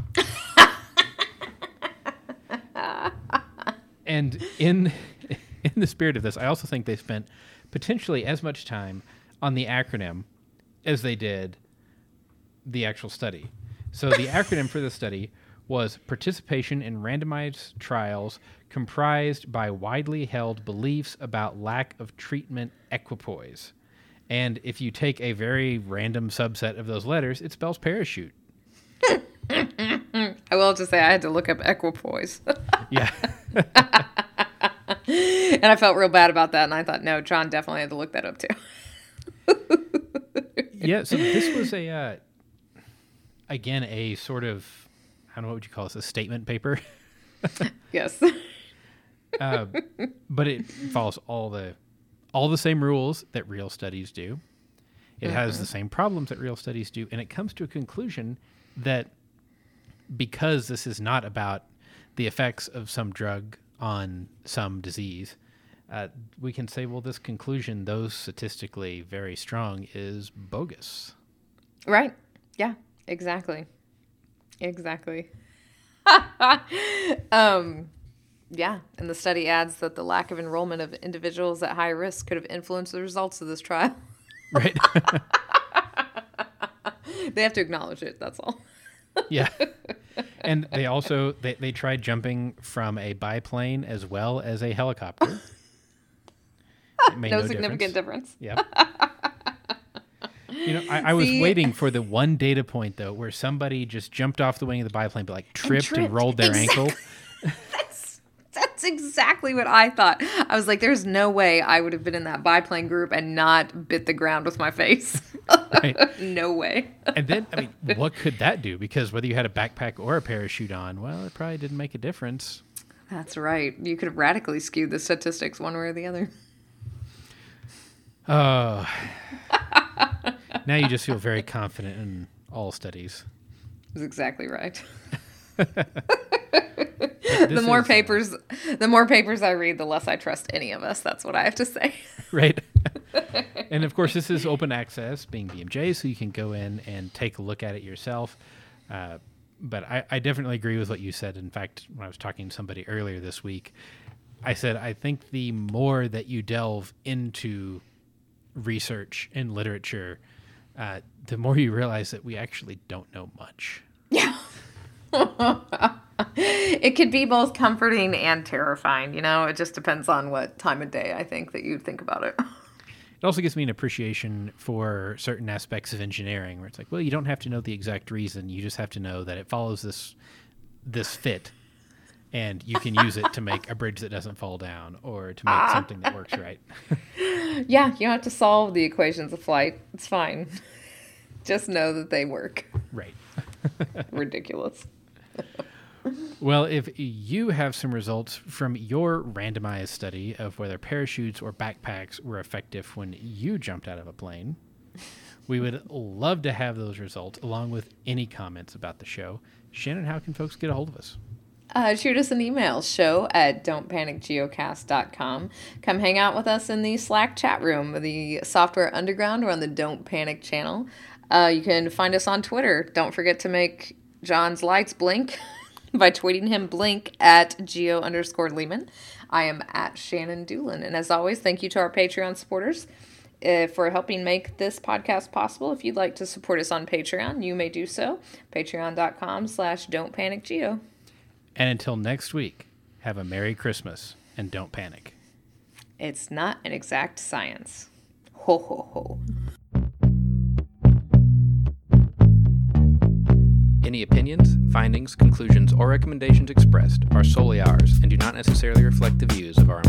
and in in the spirit of this, I also think they spent potentially as much time on the acronym as they did the actual study. So the acronym for the study was participation in randomized trials comprised by widely held beliefs about lack of treatment equipoise. And if you take a very random subset of those letters, it spells parachute. (laughs) I will just say I had to look up equipoise. (laughs) yeah. (laughs) and I felt real bad about that. And I thought, no, John definitely had to look that up too. yeah. So this was a, uh, again, a sort of I don't know what would you call this a statement paper. (laughs) yes. (laughs) uh, but it follows all the all the same rules that real studies do. It mm-hmm. has the same problems that real studies do, and it comes to a conclusion that because this is not about the effects of some drug on some disease, uh, we can say, well, this conclusion, though statistically very strong, is bogus. Right. Yeah, exactly. Exactly. (laughs) um, yeah, and the study adds that the lack of enrollment of individuals at high risk could have influenced the results of this trial. Right. (laughs) they have to acknowledge it, that's all. (laughs) yeah. And they also they, they tried jumping from a biplane as well as a helicopter. no, significant difference. difference. Yeah. You know, I, I was See- waiting for the one data point though, where somebody just jumped off the wing of the biplane, but like tripped and, tripped. rolled their ankle. (laughs) That's that's exactly what I thought. I was like, there's no way I would have been in that biplane group and not bit the ground with my face. Right. (laughs) no way. And then, I mean, (laughs) what could that do? Because whether you had a backpack or a parachute on, well, it probably didn't make a difference. That's right. You could have radically skewed the statistics one way or the other. Oh. Now you just feel very confident in all studies. That's exactly right. (laughs) The more uh, papers the more papers I read, the less I trust any of us. That's what I have to say. (laughs) right? (laughs) and of course, this is open access, being BMJ, so you can go in and take a look at it yourself. Uh, but I, I definitely agree with what you said. In fact, when I was talking to somebody earlier this week, I said I think the more that you delve into research and literature, uh, the more you realize that we actually don't know much. Yeah. (laughs) it could be both comforting and terrifying, you know? It just depends on what time of day I think that you'd think about it. It also gives me an appreciation for certain aspects of engineering, where it's like, well, you don't have to know the exact reason; you just have to know that it follows this this fit, and you can use it to make a bridge that doesn't fall down, or to make ah. something that works right. (laughs) Yeah, you don't have to solve the equations of flight. It's fine. (laughs) Just know that they work. right. (laughs) Ridiculous. Well, if you have some results from your randomized study of whether parachutes or backpacks were effective when you jumped out of a plane, we would love to have those results along with any comments about the show. Shannon, how can folks get a hold of us? Uh, shoot us an email, show at don'tpanicgeocast.com. Come hang out with us in the Slack chat room, the Software Underground, or on the Don't Panic channel. Uh, you can find us on Twitter. Don't forget to make John's lights blink (laughs) by tweeting him blink at geo underscore Leeman. I am at Shannon Dulin. And as always, thank you to our Patreon supporters uh, for helping make this podcast possible. If you'd like to support us on Patreon, you may do so. Patreon.com slash don't panic geo. And until next week, have a Merry Christmas and don't panic. It's not an exact science. Ho ho ho. Any opinions, findings, conclusions, or recommendations expressed are solely ours and do not necessarily reflect the views of our